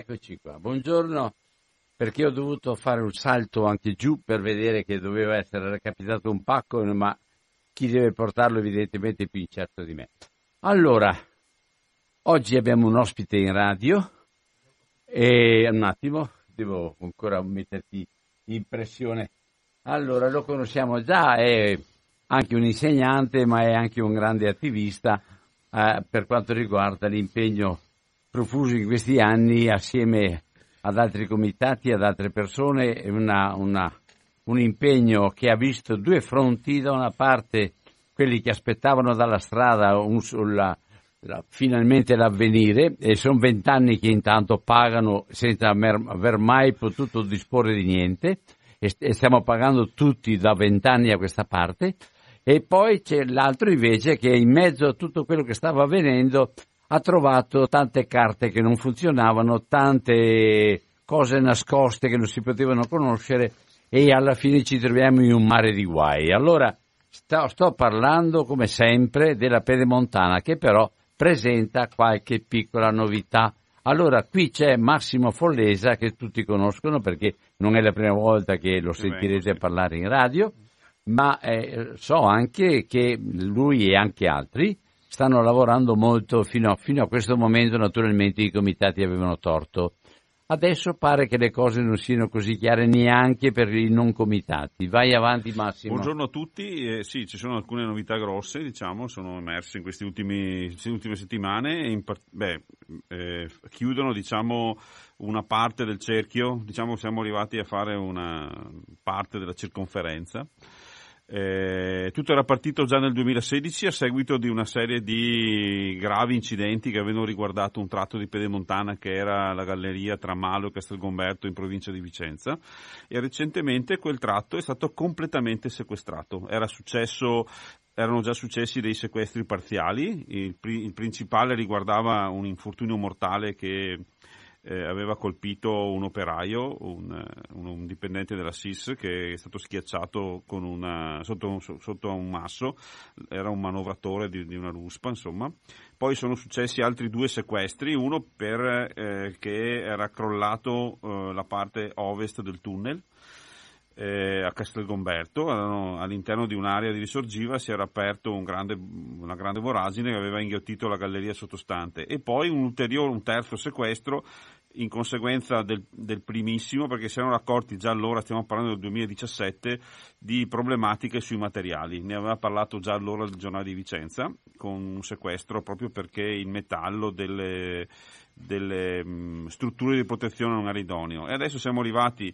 Eccoci qua, buongiorno, perché ho dovuto fare un salto anche giù per vedere che doveva essere recapitato un pacco, ma chi deve portarlo evidentemente è più incerto di me. Allora, oggi abbiamo un ospite in radio e un attimo, devo ancora metterti in pressione. Allora, lo conosciamo già, è anche un insegnante, ma è anche un grande attivista eh, per quanto riguarda l'impegno profuso in questi anni assieme ad altri comitati, ad altre persone, una, una, un impegno che ha visto due fronti, da una parte quelli che aspettavano dalla strada un, sulla, la, finalmente l'avvenire e sono vent'anni che intanto pagano senza aver mai potuto disporre di niente e, e stiamo pagando tutti da vent'anni a questa parte. E poi c'è l'altro invece che in mezzo a tutto quello che stava avvenendo ha trovato tante carte che non funzionavano, tante cose nascoste che non si potevano conoscere e alla fine ci troviamo in un mare di guai. Allora sto, sto parlando come sempre della Pedemontana che però presenta qualche piccola novità. Allora qui c'è Massimo Follesa che tutti conoscono perché non è la prima volta che lo sentirete parlare in radio, ma eh, so anche che lui e anche altri stanno lavorando molto fino a, fino a questo momento naturalmente i comitati avevano torto. Adesso pare che le cose non siano così chiare neanche per i non comitati. Vai avanti Massimo. Buongiorno a tutti, eh, sì, ci sono alcune novità grosse, diciamo, sono emerse in queste ultime settimane e beh, eh, chiudono diciamo, una parte del cerchio, diciamo siamo arrivati a fare una parte della circonferenza. Eh, tutto era partito già nel 2016 a seguito di una serie di gravi incidenti che avevano riguardato un tratto di pedemontana che era la galleria tra Malo e Castelgomberto in provincia di Vicenza e recentemente quel tratto è stato completamente sequestrato. Era successo erano già successi dei sequestri parziali, il, il principale riguardava un infortunio mortale che eh, aveva colpito un operaio, un, un, dipendente della SIS che è stato schiacciato una, sotto, sotto, un masso, era un manovratore di, di, una ruspa, insomma. Poi sono successi altri due sequestri, uno per eh, era crollato eh, la parte ovest del tunnel, eh, a Castelgomberto, all'interno di un'area di risorgiva si era aperto un grande, una grande voragine che aveva inghiottito la galleria sottostante e poi un ulteriore, un terzo sequestro in conseguenza del, del, primissimo, perché si erano accorti già allora, stiamo parlando del 2017, di problematiche sui materiali. Ne aveva parlato già allora il giornale di Vicenza, con un sequestro proprio perché il metallo delle, delle mh, strutture di protezione non era idoneo. E adesso siamo arrivati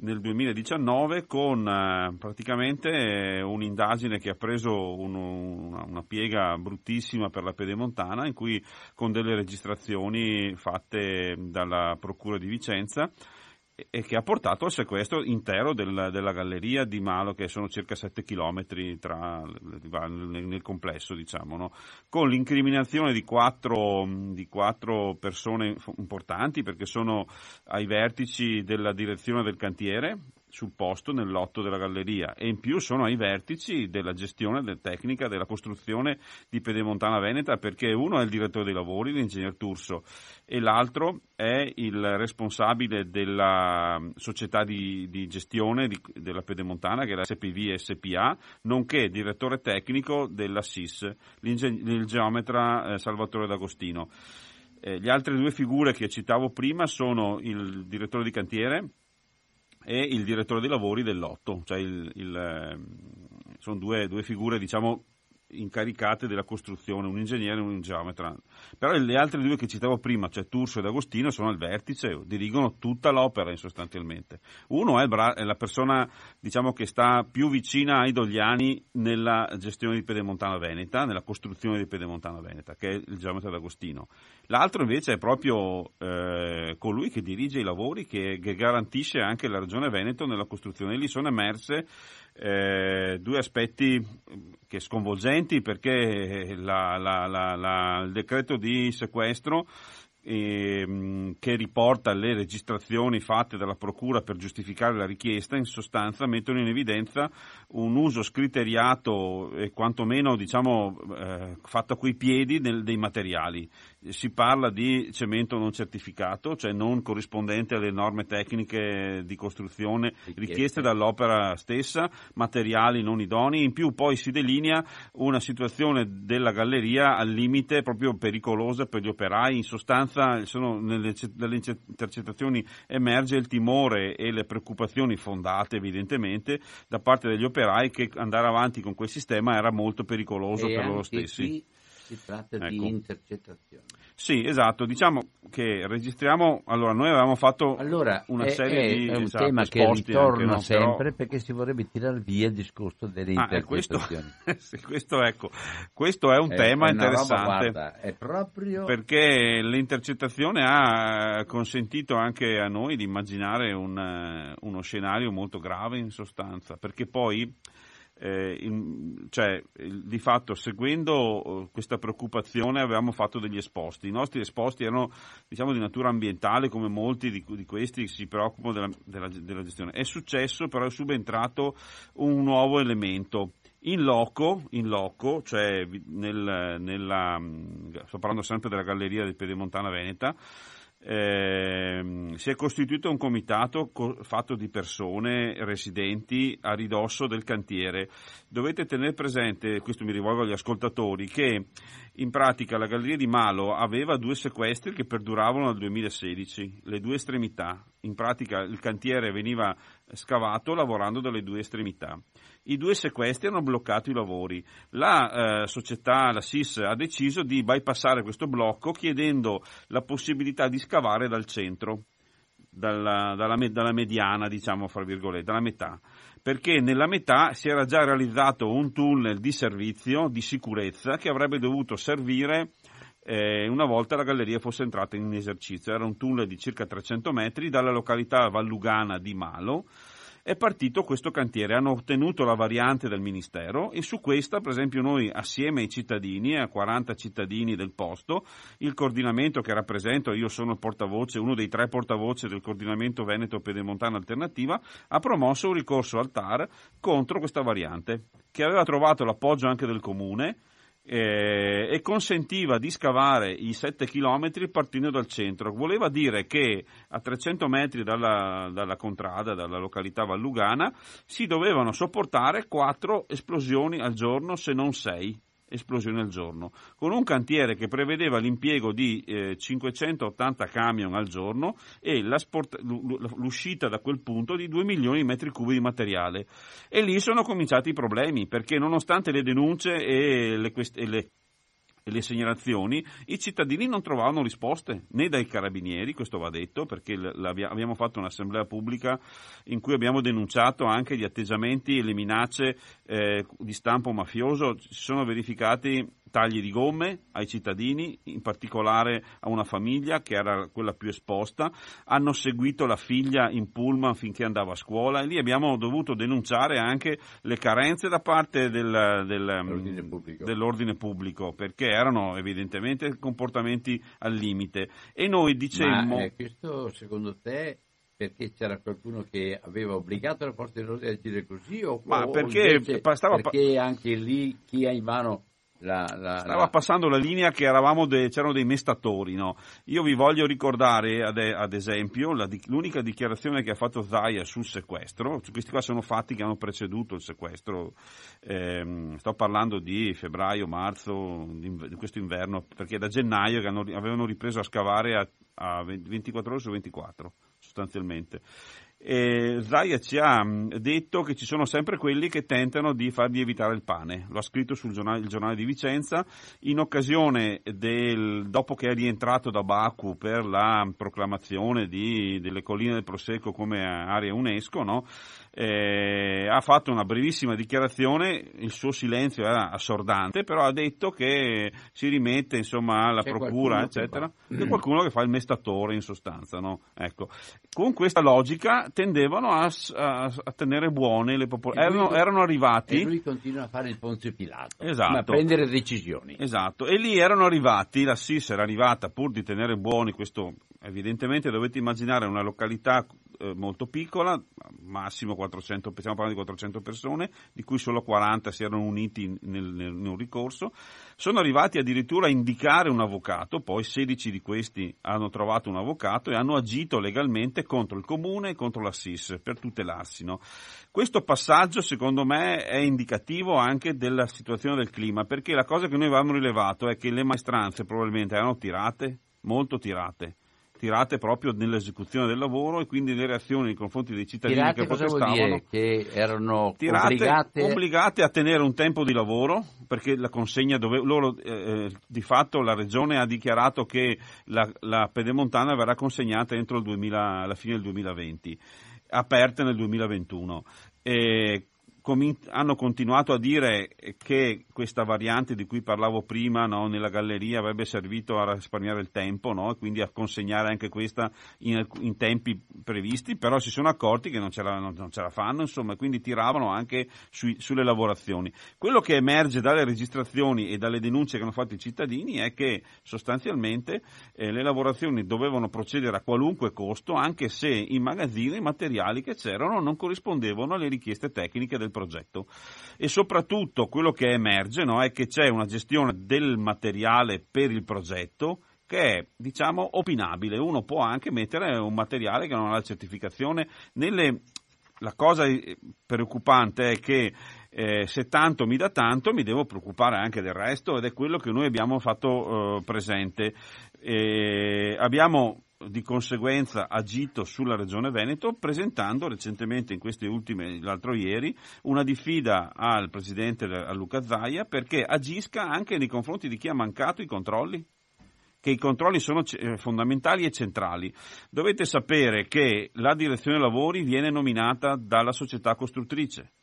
nel 2019 con eh, praticamente eh, un'indagine che ha preso un, una, una, piega bruttissima per la Pedemontana in cui con delle registrazioni fatte dalla Procura di Vicenza e che ha portato al sequestro intero del, della galleria di Malo, che sono circa 7 km tra, nel, nel, complesso, diciamo, no? con l'incriminazione di quattro, di quattro, persone importanti, perché sono ai vertici della direzione del cantiere, sul posto nel lotto della galleria e in più sono ai vertici della gestione della tecnica della costruzione di Pedemontana Veneta perché uno è il direttore dei lavori, l'ingegner Turso, e l'altro è il responsabile della società di, di gestione di, della Pedemontana che è la SPV SPA, nonché direttore tecnico della SIS, il geometra eh, Salvatore D'Agostino. Eh, le altre due figure che citavo prima sono il direttore di cantiere, e il direttore dei lavori dell'Otto, cioè il, il, ehm, sono due, due figure diciamo incaricate della costruzione, un ingegnere e un geometra. Però le altre due che citavo prima, cioè Turso ed Agostino, sono al vertice, dirigono tutta l'opera sostanzialmente. Uno è, bra- è la persona diciamo, che sta più vicina ai Dogliani nella gestione di Pedemontana Veneta, nella costruzione di Pedemontana Veneta, che è il geometra d'Agostino. L'altro invece è proprio eh, colui che dirige i lavori, che, che garantisce anche la Regione Veneto nella costruzione. Lì sono emerse eh, due aspetti che sconvolgenti perché la, la, la, il decreto di sequestro ehm, che riporta le registrazioni fatte dalla Procura per giustificare la richiesta, in sostanza mettono in evidenza un uso scriteriato e quantomeno diciamo, eh, fatto a quei piedi del, dei materiali si parla di cemento non certificato, cioè non corrispondente alle norme tecniche di costruzione richieste. dall'opera stessa, materiali non idonei, in più poi si delinea una situazione della galleria al limite proprio pericolosa per gli operai, in sostanza sono, nelle, nelle intercettazioni emerge il timore e le preoccupazioni fondate evidentemente da parte degli operai che andare avanti con quel sistema era molto pericoloso e per loro stessi. Qui si tratta ecco. di intercettazione. Sì, esatto. Diciamo che registriamo. Allora, noi avevamo fatto allora, una è, serie è, di. È un esatto, tema che ritorna no? sempre Però... perché si vorrebbe tirare via il discorso delle ah, intercettazioni. Questo, questo, ecco, questo è un tema interessante. Roba, guarda, è proprio. Perché l'intercettazione ha consentito anche a noi di immaginare un, uno scenario molto grave in sostanza. Perché poi eh, in, cioè, di fatto seguendo eh, questa preoccupazione avevamo fatto degli esposti. I nostri esposti erano diciamo, di natura ambientale, come molti di, di questi si preoccupano della, della, della, gestione. È successo, però è subentrato un nuovo elemento. In loco, in loco cioè nel, nella, sto parlando sempre della galleria del Pedemontana Veneta, eh, si è costituito un comitato co- fatto di persone residenti a ridosso del cantiere. Dovete tenere presente, questo mi rivolgo agli ascoltatori, che in pratica la Galleria di Malo aveva due sequestri che perduravano dal 2016, le due estremità. In pratica il cantiere veniva scavato lavorando dalle due estremità. I due sequestri hanno bloccato i lavori. La eh, società, la SIS, ha deciso di bypassare questo blocco chiedendo la possibilità di scavare dal centro, dalla, dalla, dalla mediana, diciamo, fra virgolette, dalla metà perché nella metà si era già realizzato un tunnel di servizio, di sicurezza, che avrebbe dovuto servire eh, una volta la galleria fosse entrata in esercizio. Era un tunnel di circa 300 metri dalla località vallugana di Malo è partito questo cantiere, hanno ottenuto la variante del Ministero e su questa, per esempio, noi assieme ai cittadini, a 40 cittadini del posto, il coordinamento che rappresento, io sono il portavoce, uno dei tre portavoce del coordinamento Veneto Pedemontana Alternativa, ha promosso un ricorso al TAR contro questa variante, che aveva trovato l'appoggio anche del Comune eh, e consentiva di scavare i 7 km partendo dal centro. Voleva dire che a 300 metri dalla, dalla contrada, dalla località vallugana, si dovevano sopportare 4 esplosioni al giorno, se non 6 esplosioni al giorno, con un cantiere che prevedeva l'impiego di eh, 580 camion al giorno e sport- l'uscita da quel punto di 2 milioni di metri cubi di materiale. E lì sono cominciati i problemi, perché nonostante le denunce e le, quest- e le le segnalazioni, i cittadini non trovavano risposte né dai carabinieri, questo va detto, perché abbiamo fatto un'assemblea pubblica in cui abbiamo denunciato anche gli atteggiamenti e le minacce eh, di stampo mafioso. Si sono verificati tagli di gomme ai cittadini, in particolare a una famiglia che era quella più esposta, hanno seguito la figlia in pullman finché andava a scuola e lì abbiamo dovuto denunciare anche le carenze da parte del, del, pubblico. dell'ordine pubblico perché erano evidentemente comportamenti al limite e noi dicemmo... Ma, eh, questo secondo te perché c'era qualcuno che aveva obbligato la forza dell'ordine a agire così o, Ma perché, o perché anche lì chi ha in mano la, la, Stava la... passando la linea che de, c'erano dei mestatori. No? Io vi voglio ricordare, ad, ad esempio, la, l'unica dichiarazione che ha fatto Zaia sul sequestro. Questi qua sono fatti che hanno preceduto il sequestro. Eh, sto parlando di febbraio, marzo, di questo inverno, perché da gennaio che hanno, avevano ripreso a scavare a, a 24 ore su 24, sostanzialmente eh, Zaia ci ha mm, detto che ci sono sempre quelli che tentano di fargli evitare il pane. Lo ha scritto sul giornale, giornale di Vicenza in occasione del, dopo che è rientrato da Baku per la proclamazione di, delle colline del Prosecco come area UNESCO, no? Eh, ha fatto una brevissima dichiarazione, il suo silenzio era assordante, però ha detto che si rimette insomma alla C'è procura, eccetera, c'è qualcuno che fa il mestatore in sostanza. No? Ecco. Con questa logica tendevano a, a, a tenere buone le popolazioni, erano, erano, arrivati... E lui continua a fare il Ponzio Pilato, esatto. a prendere decisioni. Esatto, e lì erano arrivati, la SIS era arrivata pur di tenere buoni questo evidentemente dovete immaginare una località eh, molto piccola, massimo 400, stiamo parlando di 400 persone, di cui solo 40 si erano uniti nel, nel, un ricorso, sono arrivati addirittura a indicare un avvocato, poi 16 di questi hanno trovato un avvocato e hanno agito legalmente contro il comune e contro la SIS per tutelarsi. No? Questo passaggio secondo me è indicativo anche della situazione del clima, perché la cosa che noi avevamo rilevato è che le maestranze probabilmente erano tirate, molto tirate tirate proprio nell'esecuzione del lavoro e quindi le reazioni nei confronti dei cittadini tirate che protestavano che erano tirate, obbligate... obbligate... a tenere un tempo di lavoro perché la consegna dove loro eh, eh, di fatto la regione ha dichiarato che la, la pedemontana verrà consegnata entro il 2000, la fine del 2020 aperte nel 2021 e hanno continuato a dire che questa variante di cui parlavo prima no, nella galleria avrebbe servito a risparmiare il tempo no, e quindi a consegnare anche questa in, in, tempi previsti, però si sono accorti che non ce la, non, non ce la fanno, insomma, quindi tiravano anche sui, sulle lavorazioni. Quello che emerge dalle registrazioni e dalle denunce che hanno fatto i cittadini è che sostanzialmente eh, le lavorazioni dovevano procedere a qualunque costo, anche se in magazzino i materiali che c'erano non corrispondevano alle richieste tecniche del progetto. E soprattutto quello che emerge no, è che c'è una gestione del materiale per il progetto che è, diciamo, opinabile. Uno può anche mettere un materiale che non ha la certificazione. Nelle... La cosa preoccupante è che eh, se tanto mi dà tanto mi devo preoccupare anche del resto ed è quello che noi abbiamo fatto eh, presente. Eh, abbiamo di conseguenza agito sulla Regione Veneto presentando recentemente in queste ultime, l'altro ieri, una diffida al Presidente a Luca Zaia perché agisca anche nei confronti di chi ha mancato i controlli che i controlli sono eh, fondamentali e centrali. Dovete sapere che la direzione lavori viene nominata dalla società costruttrice.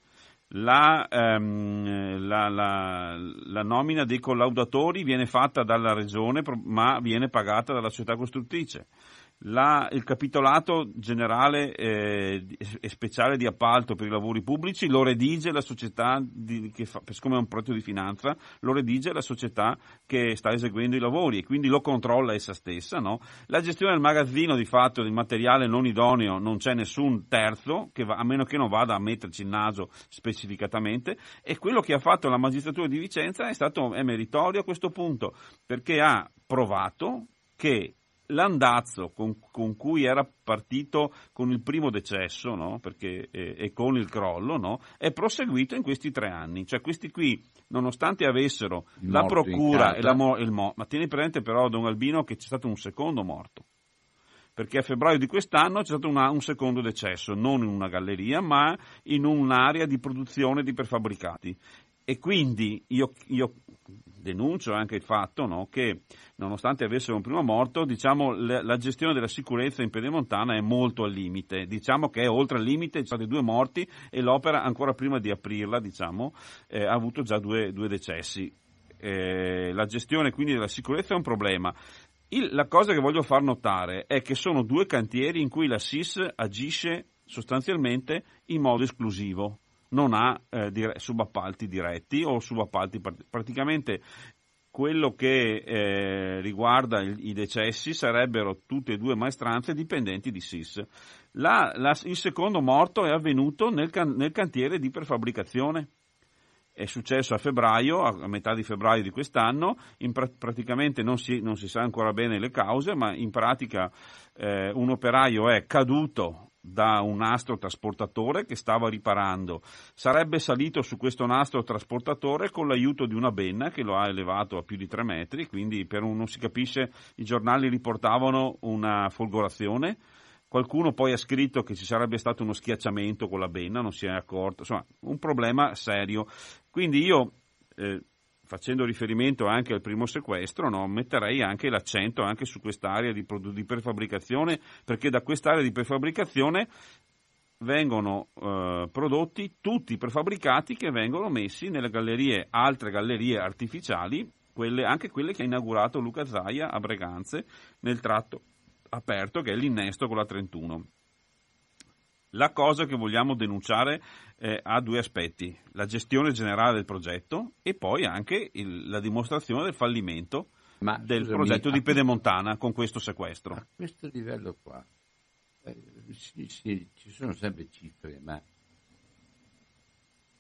La, ehm, la, la, la, nomina dei collaudatori viene fatta dalla regione ma viene pagata dalla società costruttrice la, il capitolato generale eh, e speciale di appalto per i lavori pubblici lo redige la società, di, che fa, siccome è un progetto di finanza, lo redige la società che sta eseguendo i lavori e quindi lo controlla essa stessa. No? La gestione del magazzino di fatto del materiale non idoneo non c'è nessun terzo, va, a meno che non vada a metterci il naso specificatamente e quello che ha fatto la magistratura di Vicenza è stato è meritorio a questo punto perché ha provato che l'andazzo con, con, cui era partito con il primo decesso no? Perché, eh, e con il crollo no? è proseguito in questi tre anni. Cioè questi qui, nonostante avessero il la procura e la mo- il mo- ma tieni presente però Don Albino che c'è stato un secondo morto. Perché a febbraio di quest'anno c'è stato una, un secondo decesso, non in una galleria, ma in un'area di produzione di prefabbricati. E quindi io, io denuncio anche il fatto no, che nonostante avessero un primo morto, diciamo, la, la, gestione della sicurezza in Pedemontana è molto al limite. Diciamo che è oltre al limite, ci sono stati due morti e l'opera ancora prima di aprirla diciamo, eh, ha avuto già due, due decessi eh, la gestione quindi della sicurezza è un problema. Il, la cosa che voglio far notare è che sono due cantieri in cui la SIS agisce sostanzialmente in modo esclusivo, non ha eh, dire, subappalti diretti o subappalti praticamente quello che eh, riguarda il, i decessi sarebbero tutte e due maestranze dipendenti di SIS. La, la, il secondo morto è avvenuto nel, can, nel cantiere di prefabbricazione è successo a febbraio, a metà di febbraio di quest'anno, pra- praticamente non si, non si, sa ancora bene le cause, ma in pratica eh, un operaio è caduto da un nastro trasportatore che stava riparando. Sarebbe salito su questo nastro trasportatore con l'aiuto di una benna che lo ha elevato a più di tre metri, quindi per un, non si capisce, i giornali riportavano una folgorazione Qualcuno poi ha scritto che ci sarebbe stato uno schiacciamento con la benna, non si è accorto, insomma, un problema serio. Quindi io, eh, facendo riferimento anche al primo sequestro, no, metterei anche l'accento anche su quest'area di, di prefabbricazione, perché da quest'area di prefabbricazione vengono eh, prodotti tutti i prefabbricati che vengono messi nelle gallerie, altre gallerie artificiali, quelle, anche quelle che ha inaugurato Luca Zaia a Breganze nel tratto aperto che è l'innesto con la 31. La cosa che vogliamo denunciare eh, ha due aspetti, la gestione generale del progetto e poi anche il, la dimostrazione del fallimento Ma, del scusami, progetto di Pedemontana con questo sequestro. A questo livello qua eh, sì, sì, ci sono sempre cifre, ma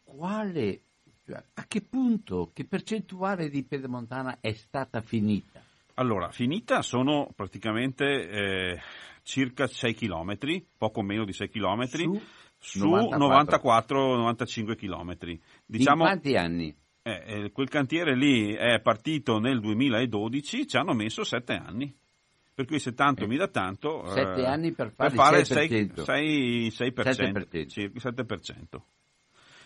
quale, cioè, a che punto, che percentuale di Pedemontana è stata finita? Allora, finita sono praticamente eh, circa 6 km, poco meno di 6 km, su, su 94-95 km. Diciamo, In quanti anni? Eh, eh, quel cantiere lì è partito nel 2012, ci hanno messo 7 anni. Per cui se tanto eh, mi dà tanto... 7 eh, anni per fare, per fare 6%. 6, 6%, 7%. Circa 7%.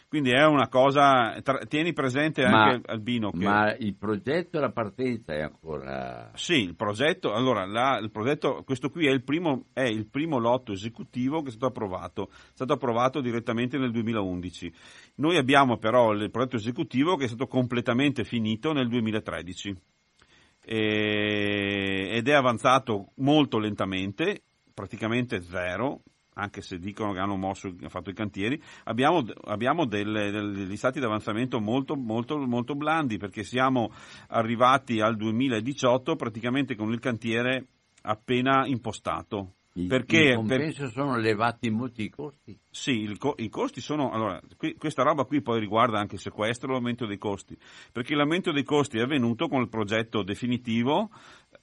Quindi è una cosa, tra, tieni presente anche ma, Albino. Che... Ma il progetto e la partenza è ancora... Sì, il progetto, allora la, il progetto, questo qui è il, primo, è il primo lotto esecutivo che è stato approvato, è stato approvato direttamente nel 2011. Noi abbiamo però il progetto esecutivo che è stato completamente finito nel 2013 e, ed è avanzato molto lentamente, praticamente zero, anche se dicono che hanno mosso, hanno fatto i cantieri, abbiamo, abbiamo delle, degli stati di avanzamento molto, molto, molto blandi perché siamo arrivati al 2018 praticamente con il cantiere appena impostato. I, perché, compenso per... sono elevati molti i costi? Sì, co- i costi sono... Allora, qui, questa roba qui poi riguarda anche il sequestro e l'aumento dei costi, perché l'aumento dei costi è avvenuto con il progetto definitivo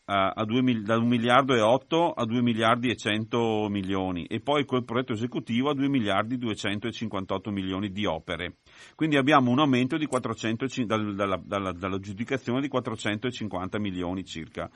a 2, da 1 miliardo e 8 a 2 miliardi e 100 milioni e poi col progetto esecutivo a 2 miliardi e 258 milioni di opere. Quindi abbiamo un aumento di 400, dal, dalla, dalla, dall'aggiudicazione di 450 milioni circa.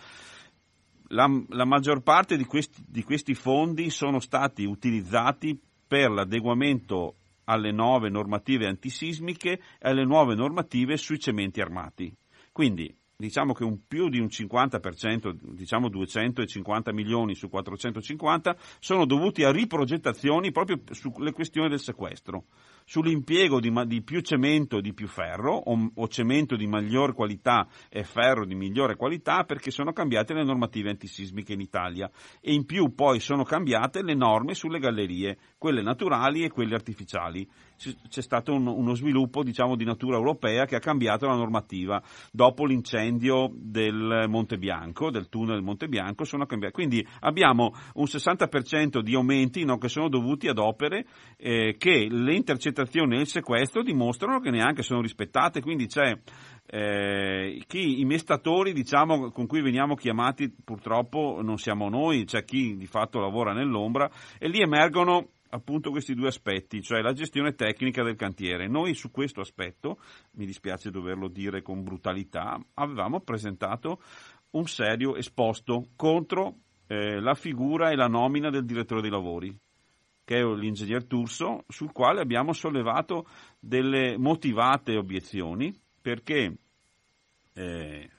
La, la maggior parte di questi, di questi fondi sono stati utilizzati per l'adeguamento alle nuove normative antisismiche e alle nuove normative sui cementi armati. Quindi diciamo che un più di un 50%, diciamo 250 milioni su 450, sono dovuti a riprogettazioni proprio sulle questioni del sequestro sull'impiego di, di, più cemento e di più ferro o, o, cemento di miglior qualità e ferro di migliore qualità perché sono cambiate le normative antisismiche in Italia e in più poi sono cambiate le norme sulle gallerie, quelle naturali e quelle artificiali. C'è stato un, uno sviluppo diciamo, di natura europea che ha cambiato la normativa dopo l'incendio del Monte Bianco, del tunnel del Monte Bianco, sono cambiate. Quindi abbiamo un 60% di aumenti no, che sono dovuti ad opere eh, che le intercettazioni intercettazioni e il sequestro dimostrano che neanche sono rispettate, quindi c'è eh, chi, i mestatori diciamo, con cui veniamo chiamati purtroppo non siamo noi, c'è chi di fatto lavora nell'ombra e lì emergono appunto questi due aspetti, cioè la gestione tecnica del cantiere. Noi su questo aspetto, mi dispiace doverlo dire con brutalità, avevamo presentato un serio esposto contro eh, la figura e la nomina del direttore dei lavori che è l'ingegner Turso, sul quale abbiamo sollevato delle motivate obiezioni perché eh,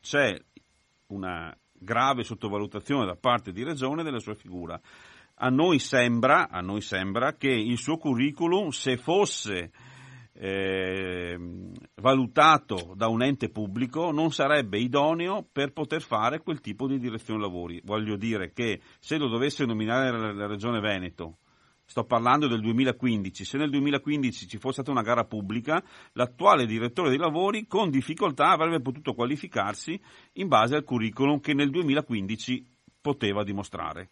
c'è una grave sottovalutazione da parte di Regione della sua figura. A noi sembra, a noi sembra che il suo curriculum, se fosse eh, valutato da un ente pubblico non sarebbe idoneo per poter fare quel tipo di direzione lavori. Voglio dire che se lo dovesse nominare la, la Regione Veneto, sto parlando del 2015, se nel 2015 ci fosse stata una gara pubblica, l'attuale direttore dei lavori con difficoltà avrebbe potuto qualificarsi in base al curriculum che nel 2015 poteva dimostrare.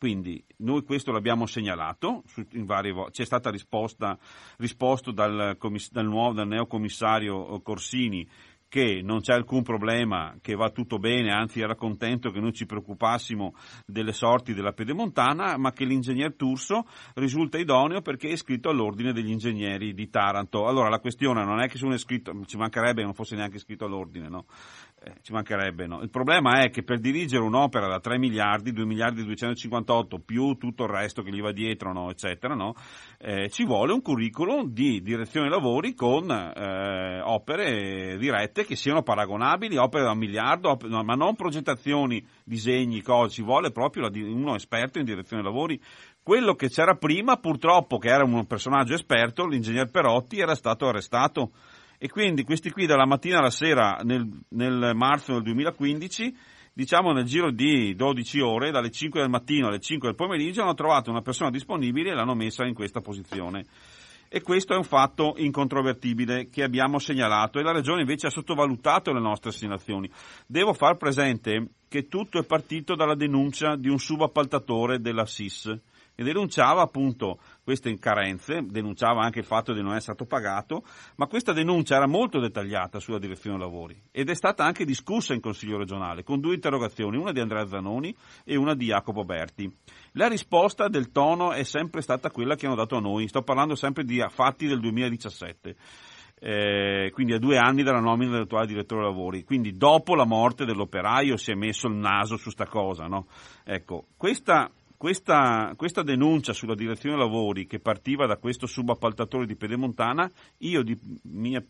Quindi noi questo l'abbiamo segnalato, vo- c'è stata risposta, risposto dal, commiss- dal, nuovo, dal neocommissario Corsini che non c'è alcun problema, che va tutto bene, anzi era contento che noi ci preoccupassimo delle sorti della pedemontana, ma che l'ingegner Turso risulta idoneo perché è iscritto all'ordine degli ingegneri di Taranto. Allora la questione non è che se iscritto, ci mancherebbe che non fosse neanche iscritto all'ordine, no? Eh, ci mancherebbe, no? Il problema è che per dirigere un'opera da 3 miliardi, 2 miliardi e 258 più tutto il resto che gli va dietro, no? eccetera, no? Eh, ci vuole un curriculum di direzione lavori con eh, opere dirette che siano paragonabili, opere da un miliardo, opere, ma non progettazioni, disegni, cose, ci vuole proprio la, uno esperto in direzione lavori. Quello che c'era prima, purtroppo, che era un personaggio esperto, l'ingegner Perotti, era stato arrestato e quindi questi qui dalla mattina alla sera nel, nel marzo del 2015 diciamo nel giro di 12 ore, dalle 5 del mattino alle 5 del pomeriggio, hanno trovato una persona disponibile e l'hanno messa in questa posizione. E questo è un fatto incontrovertibile che abbiamo segnalato e la Regione invece ha sottovalutato le nostre assegnazioni. Devo far presente che tutto è partito dalla denuncia di un subappaltatore della SIS e denunciava appunto queste carenze, denunciava anche il fatto di non essere stato pagato, ma questa denuncia era molto dettagliata sulla direzione lavori ed è stata anche discussa in Consiglio regionale con due interrogazioni, una di Andrea Zanoni e una di Jacopo Berti. La risposta del tono è sempre stata quella che hanno dato a noi, sto parlando sempre di fatti del 2017. Eh, quindi a due anni dalla nomina dell'attuale direttore lavori, quindi dopo la morte dell'operaio si è messo il naso su sta cosa, no? Ecco, questa questa, questa, denuncia sulla direzione lavori che partiva da questo subappaltatore di Pedemontana, io di mia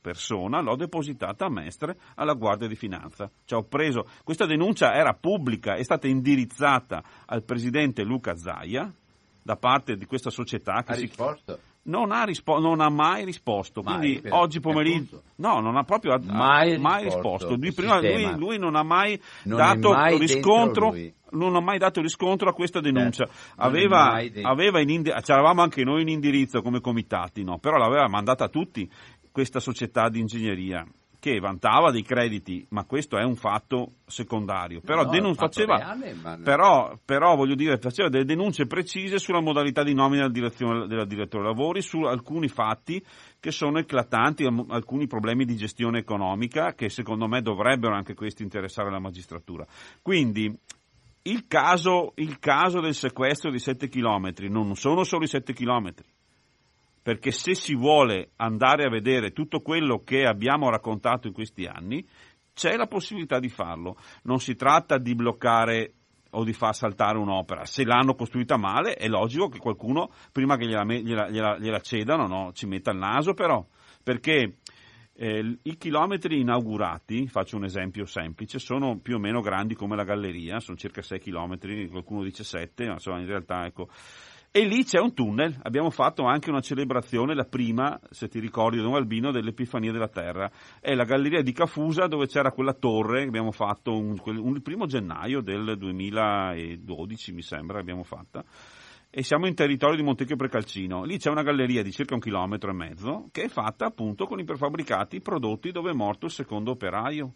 persona l'ho depositata a Mestre alla Guardia di Finanza. Cioè preso, questa denuncia era pubblica, è stata indirizzata al presidente Luca Zaia da parte di questa società che ha si risposto? Non ha, rispo- non ha mai risposto. Mai, Quindi per, oggi pomeriggio. No, non ha proprio mai, mai risposto. Lui, prima, lui, lui, non ha mai non dato mai riscontro non ho mai dato riscontro a questa denuncia. Certo, aveva, aveva indi- c'eravamo anche noi in indirizzo come comitati, no? però l'aveva mandata a tutti questa società di ingegneria che vantava dei crediti, ma questo è un fatto secondario. Però, no, denun- faceva, reale, ma... però, però voglio dire, faceva delle denunce precise sulla modalità di nomina della, della direttore lavori, su alcuni fatti che sono eclatanti, alcuni problemi di gestione economica che secondo me dovrebbero anche questi interessare la magistratura. Quindi il caso, il caso del sequestro di 7 km non sono solo i 7 km, perché se si vuole andare a vedere tutto quello che abbiamo raccontato in questi anni, c'è la possibilità di farlo. Non si tratta di bloccare o di far saltare un'opera. Se l'hanno costruita male, è logico che qualcuno, prima che gliela, gliela, gliela, gliela cedano, no, ci metta il naso però, perché eh, I chilometri inaugurati, faccio un esempio semplice, sono più o meno grandi come la galleria, sono circa 6 chilometri, qualcuno dice 7, ma insomma in realtà ecco. E lì c'è un tunnel, abbiamo fatto anche una celebrazione, la prima, se ti ricordi, Don Albino, dell'Epifania della Terra. È la galleria di Cafusa dove c'era quella torre che abbiamo fatto un, un, il primo gennaio del 2012, mi sembra, abbiamo fatta e siamo in territorio di Montecchio Precalcino. Lì c'è una galleria di circa un chilometro e mezzo che è fatta appunto con i prefabbricati prodotti dove è morto il secondo operaio.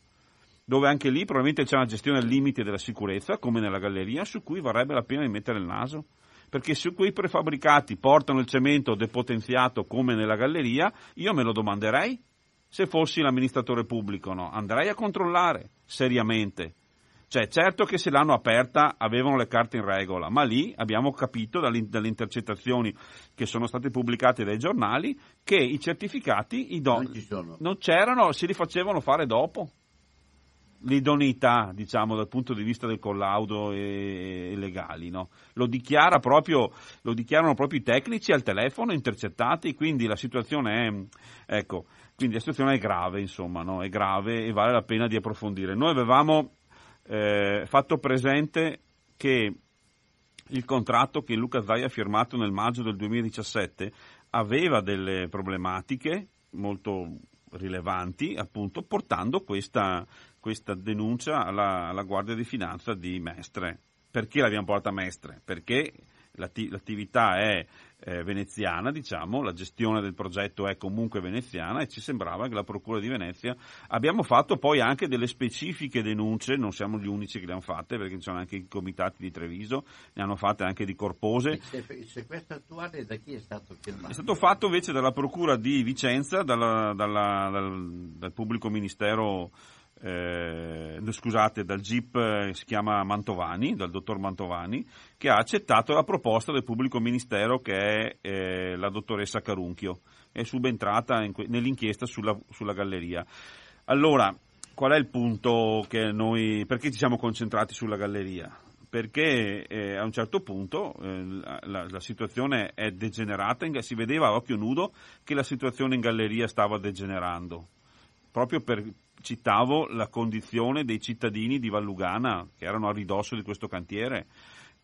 Dove anche lì probabilmente c'è una gestione al limite della sicurezza, come nella galleria, su cui varrebbe la pena di mettere il naso. Perché se quei prefabbricati portano il cemento depotenziato come nella galleria, io me lo domanderei. Se fossi l'amministratore pubblico, no? Andrei a controllare seriamente cioè, certo che se l'hanno aperta avevano le carte in regola, ma lì abbiamo capito dalle, intercettazioni che sono state pubblicate dai giornali che i certificati idon- non, non c'erano, si li facevano fare dopo l'idoneità, diciamo, dal punto di vista del collaudo e, e legali, no? lo, dichiara proprio, lo, dichiarano proprio i tecnici al telefono intercettati, quindi la situazione è, ecco, la situazione è grave, insomma, no? è grave e vale la pena di approfondire. Noi avevamo eh, fatto presente che il contratto che Luca Zai ha firmato nel maggio del 2017 aveva delle problematiche molto rilevanti, appunto, portando questa, questa denuncia alla, alla, Guardia di Finanza di Mestre. Perché l'abbiamo portata a Mestre? Perché l'attività è eh, veneziana, diciamo, la gestione del progetto è comunque veneziana e ci sembrava che la Procura di Venezia abbiamo fatto poi anche delle specifiche denunce, non siamo gli unici che le hanno fatte perché ci sono anche i comitati di Treviso, ne hanno fatte anche di Corpose. Il sequestro attuale da chi è stato firmato? È stato fatto invece dalla Procura di Vicenza, dalla, dalla, dal, dal pubblico ministero eh, scusate, dal GIP eh, si chiama Mantovani, dal dottor Mantovani, che ha accettato la proposta del pubblico ministero che è eh, la dottoressa Carunchio, è subentrata in, nell'inchiesta sulla, sulla galleria. Allora, qual è il punto che noi, perché ci siamo concentrati sulla galleria? Perché eh, a un certo punto eh, la, la, situazione è degenerata, si vedeva a occhio nudo che la situazione in galleria stava degenerando proprio per, citavo la condizione dei cittadini di Vallugana che erano a ridosso di questo cantiere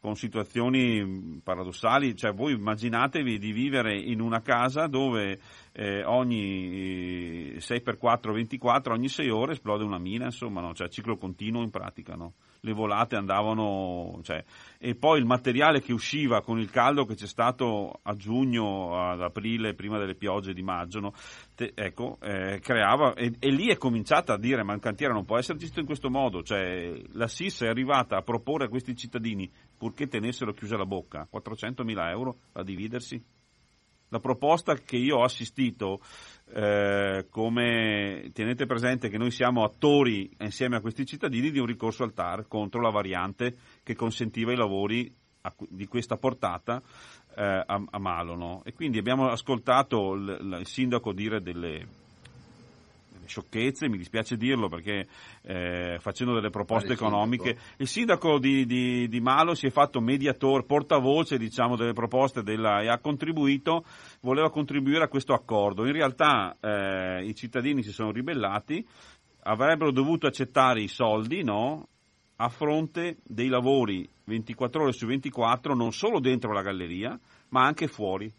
con situazioni paradossali, cioè voi immaginatevi di vivere in una casa dove eh, ogni 6x4, 24, ogni 6 ore esplode una mina, insomma, no? cioè ciclo continuo in pratica, no? le volate andavano, cioè, e poi il materiale che usciva con il caldo che c'è stato a giugno, ad aprile, prima delle piogge di maggio, no? Te, ecco, eh, creava, e, e, lì è cominciata a dire ma il cantiere non può essere gestito in questo modo, cioè la SIS è arrivata a proporre a questi cittadini, purché tenessero chiusa la bocca, 400 mila euro a dividersi? La proposta che io ho assistito eh, come tenete presente che noi siamo attori insieme a questi cittadini di un ricorso al TAR contro la variante che consentiva i lavori a, di questa portata eh, a, a Malono e quindi abbiamo ascoltato il, il sindaco dire delle, sciocchezze, mi dispiace dirlo perché eh, facendo delle proposte economiche, il sindaco di, di, di, Malo si è fatto mediatore, portavoce diciamo, delle proposte della, e ha contribuito, voleva contribuire a questo accordo. In realtà eh, i cittadini si sono ribellati, avrebbero dovuto accettare i soldi, no? a fronte dei lavori 24 ore su 24, non solo dentro la galleria, ma anche fuori.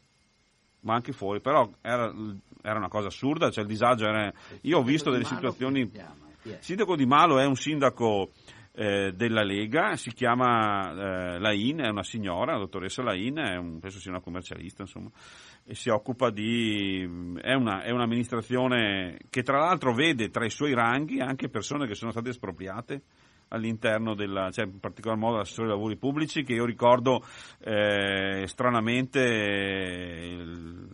Ma anche fuori, però era era una cosa assurda, cioè il disagio era... Io ho visto delle situazioni... Il sindaco di Malo è un sindaco eh, della Lega, si chiama eh, Lain, è una signora, la dottoressa Lain, è un, penso sia una commercialista, insomma, e si occupa di... È, una, è un'amministrazione che tra l'altro vede tra i suoi ranghi anche persone che sono state espropriate, all'interno della, cioè in particolar modo l'assessore dei lavori pubblici che io ricordo eh, stranamente eh,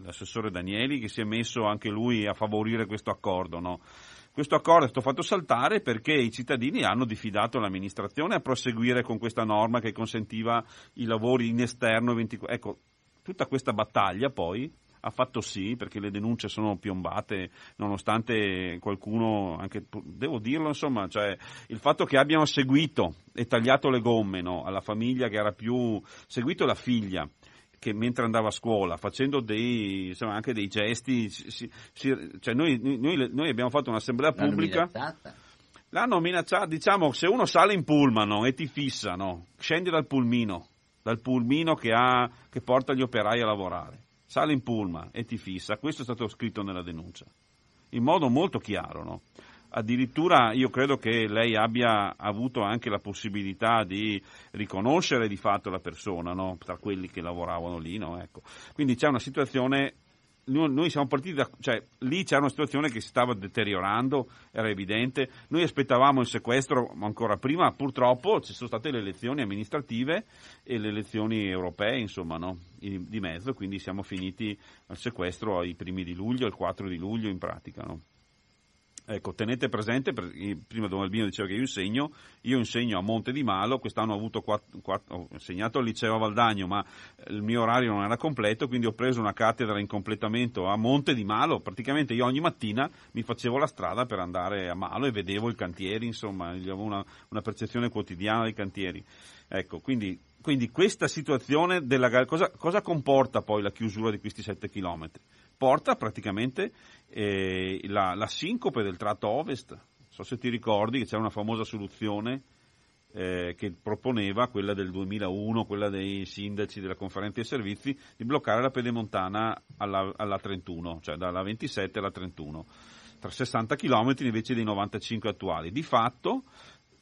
l'assessore Danieli che si è messo anche lui a favorire questo accordo. No? Questo accordo è stato fatto saltare perché i cittadini hanno diffidato l'amministrazione a proseguire con questa norma che consentiva i lavori in esterno 24. Ecco, tutta questa battaglia poi ha fatto sì, perché le denunce sono piombate, nonostante qualcuno, anche, devo dirlo insomma, cioè, il fatto che abbiano seguito e tagliato le gomme no, alla famiglia che era più, seguito la figlia, che mentre andava a scuola, facendo dei, insomma, anche dei gesti, si, si, cioè noi, noi, noi, abbiamo fatto un'assemblea pubblica. L'hanno minacciata, diciamo, se uno sale in pullman e ti fissano, scendi dal pulmino, dal pulmino che, ha, che porta gli operai a lavorare sale in pullman e ti fissa, questo è stato scritto nella denuncia, in modo molto chiaro. No? Addirittura io credo che lei abbia avuto anche la possibilità di riconoscere di fatto la persona no? tra quelli che lavoravano lì. No? Ecco. Quindi c'è una situazione noi siamo partiti da, cioè lì c'era una situazione che si stava deteriorando, era evidente, noi aspettavamo il sequestro ancora prima, purtroppo ci sono state le elezioni amministrative e le elezioni europee, insomma, no? di mezzo, quindi siamo finiti al sequestro ai primi di luglio, il 4 di luglio in pratica. No? Ecco, tenete presente, prima Don Albino diceva che io insegno, io insegno a Monte di Malo, quest'anno ho, avuto quattro, quattro, ho insegnato al liceo a Valdagno, ma il mio orario non era completo, quindi ho preso una cattedra in completamento a Monte di Malo, praticamente io ogni mattina mi facevo la strada per andare a Malo e vedevo i cantieri, insomma, avevo una, una percezione quotidiana dei cantieri. Ecco, quindi, quindi questa situazione della cosa, cosa comporta poi la chiusura di questi 7 chilometri? porta praticamente eh, la, la, sincope del tratto ovest. Non so se ti ricordi che c'è una famosa soluzione eh, che proponeva, quella del 2001, quella dei sindaci della conferenza dei servizi, di bloccare la pedemontana alla, alla 31, cioè dalla 27 alla 31, tra 60 km invece dei 95 attuali. Di fatto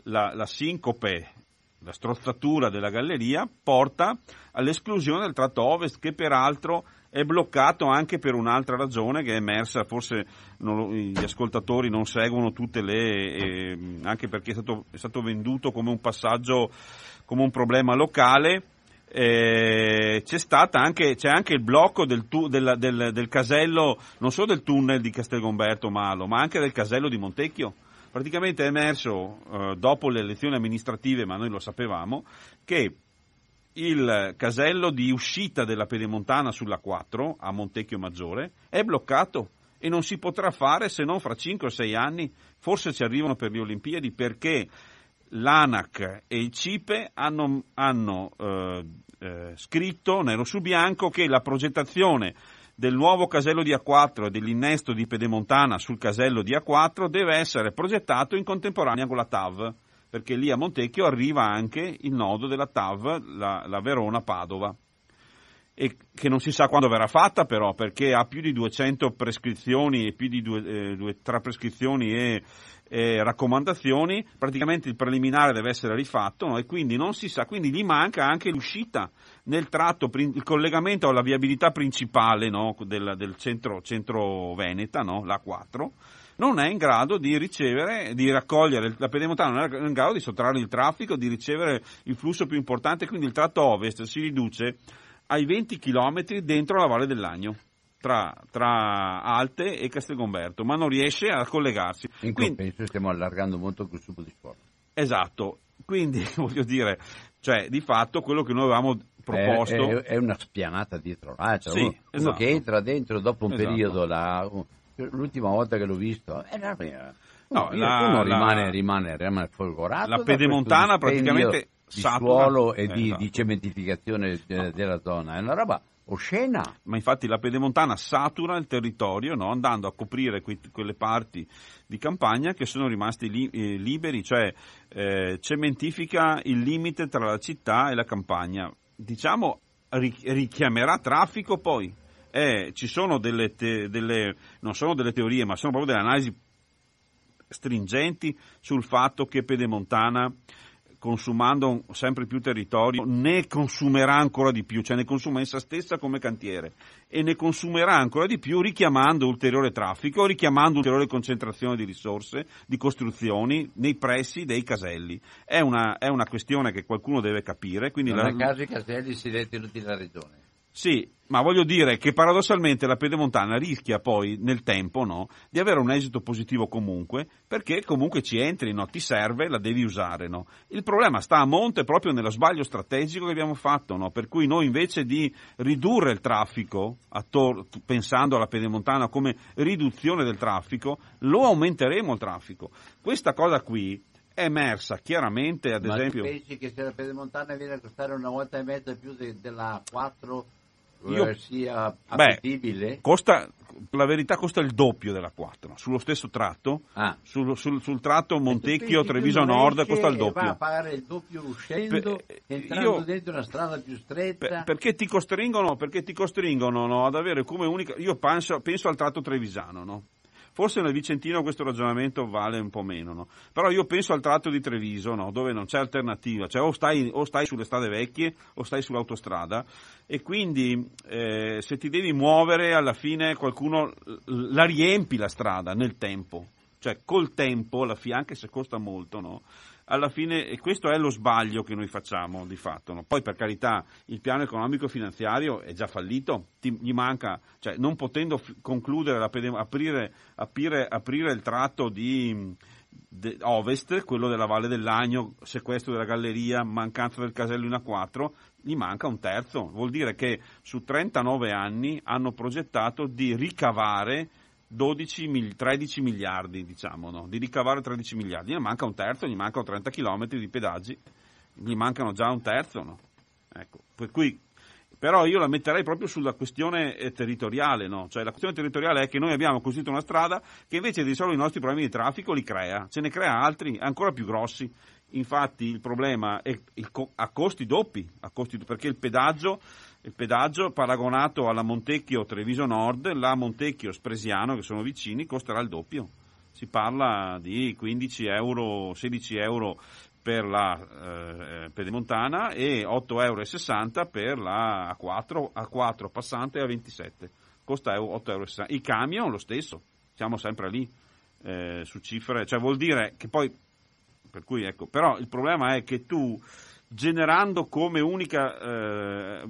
la, la sincope, la strozzatura della galleria porta all'esclusione del tratto ovest che peraltro è bloccato anche per un'altra ragione che è emersa, forse non, gli ascoltatori non seguono tutte le, eh, anche perché è stato, è stato, venduto come un passaggio, come un problema locale. Eh, c'è, anche, c'è, anche, il blocco del, del, del, del, casello, non solo del tunnel di Castelgomberto Malo, ma anche del casello di Montecchio. Praticamente è emerso eh, dopo le elezioni amministrative, ma noi lo sapevamo, che il casello di uscita della Pedemontana sulla 4 a Montecchio Maggiore è bloccato e non si potrà fare se non fra 5 o 6 anni, forse ci arrivano per le Olimpiadi, perché l'ANAC e il CIPE hanno, hanno eh, eh, scritto nero su bianco che la progettazione del nuovo casello di A4 e dell'innesto di Pedemontana sul casello di A4 deve essere progettato in contemporanea con la TAV perché lì a Montecchio arriva anche il nodo della TAV, la, la Verona-Padova, e che non si sa quando verrà fatta però, perché ha più di 200 prescrizioni e più di due, eh, due, tra prescrizioni e, e, raccomandazioni, praticamente il preliminare deve essere rifatto no? e quindi non si sa, quindi gli manca anche l'uscita nel tratto, il collegamento alla viabilità principale no? del, del, centro, centro Veneta, no? la 4 non è in grado di ricevere, di raccogliere, la pedemontana non è in grado di sottrarre il traffico, di ricevere il flusso più importante, quindi il tratto ovest si riduce ai 20 km dentro la Valle dell'Agno. Tra, tra, Alte e Castelgomberto, ma non riesce a collegarsi. In quindi, compenso stiamo allargando molto il consumo di sport. Esatto, quindi voglio dire, cioè di fatto quello che noi avevamo proposto... È, è, è una spianata dietro l'altra, sì, uno, esatto. uno, che entra dentro dopo un esatto. periodo, là, l'ultima volta che l'ho visto, è una No, la, uno la, rimane, rimane, rimane folgorato. La pedemontana praticamente di suolo e di, esatto. di cementificazione della zona, è una roba oscena. Ma infatti la pedemontana satura il territorio no? andando a coprire que- quelle parti di campagna che sono rimasti li- eh, liberi, cioè eh, cementifica il limite tra la città e la campagna. Diciamo ri- richiamerà traffico poi è, ci sono delle, te, delle, non sono delle teorie, ma sono proprio delle analisi stringenti sul fatto che Pedemontana consumando sempre più territorio, ne consumerà ancora di più, cioè ne consuma essa stessa come cantiere e ne consumerà ancora di più richiamando ulteriore traffico, richiamando ulteriore concentrazione di risorse, di costruzioni nei pressi dei caselli. È una, è una questione che qualcuno deve capire. Quindi non la... a caso i caselli si detenuti dalla regione. Sì, ma voglio dire che paradossalmente la pedemontana rischia poi nel tempo no, di avere un esito positivo comunque, perché comunque ci entri, no, ti serve, la devi usare. No. Il problema sta a monte proprio nello sbaglio strategico che abbiamo fatto, no, per cui noi invece di ridurre il traffico, attor- pensando alla pedemontana come riduzione del traffico, lo aumenteremo il traffico. Questa cosa qui è emersa chiaramente, ad Ma esempio... Ma pensi che se la pedemontana viene a costare una volta e mezza più de- della 4 io, sia appetibile? Beh, costa, la verità costa il doppio della 4, sullo stesso tratto, ah. sul, sul, sul, tratto Montecchio-Treviso Nord costa il doppio. Va a pagare il doppio uscendo, per, entrando io, dentro una strada più stretta. Per, perché ti costringono, perché ti costringono no, ad avere come unica... Io penso, penso al tratto trevisano, no? Forse nel Vicentino questo ragionamento vale un po' meno, no? però io penso al tratto di Treviso, no? dove non c'è alternativa, cioè o stai, o stai, sulle strade vecchie o stai sull'autostrada e quindi eh, se ti devi muovere alla fine qualcuno la riempi la strada nel tempo, cioè col tempo, anche se costa molto, no? alla fine, e questo è lo sbaglio che noi facciamo di fatto. No? Poi per carità il piano economico finanziario è già fallito, ti, gli manca, cioè non potendo f- concludere, aprire, aprire, aprire, il tratto di de, ovest, quello della Valle dell'Agno, sequestro della galleria, mancanza del casello in A4, gli manca un terzo. Vuol dire che su 39 anni hanno progettato di ricavare 12, 13 miliardi, diciamo, no? di ricavare 13 miliardi. Gli manca un terzo, gli mancano 30 km di pedaggi, gli mancano già un terzo. No? Ecco, per cui, però io la metterei proprio sulla questione eh, territoriale, no? cioè la questione territoriale è che noi abbiamo costruito una strada che invece di risolvere i nostri problemi di traffico li crea, ce ne crea altri ancora più grossi infatti il problema è il co- a costi doppi, a costi, perché il pedaggio, il pedaggio paragonato alla Montecchio Treviso Nord, la Montecchio Spresiano, che sono vicini, costerà il doppio. Si parla di 15 euro, 16 euro per la eh, pedemontana e 8,60 euro per la A4, A4 passante a 27. Costa 8,60 euro. I camion lo stesso, siamo sempre lì eh, su cifre, cioè vuol dire che poi, per cui ecco, però il problema è che tu generando come unica eh,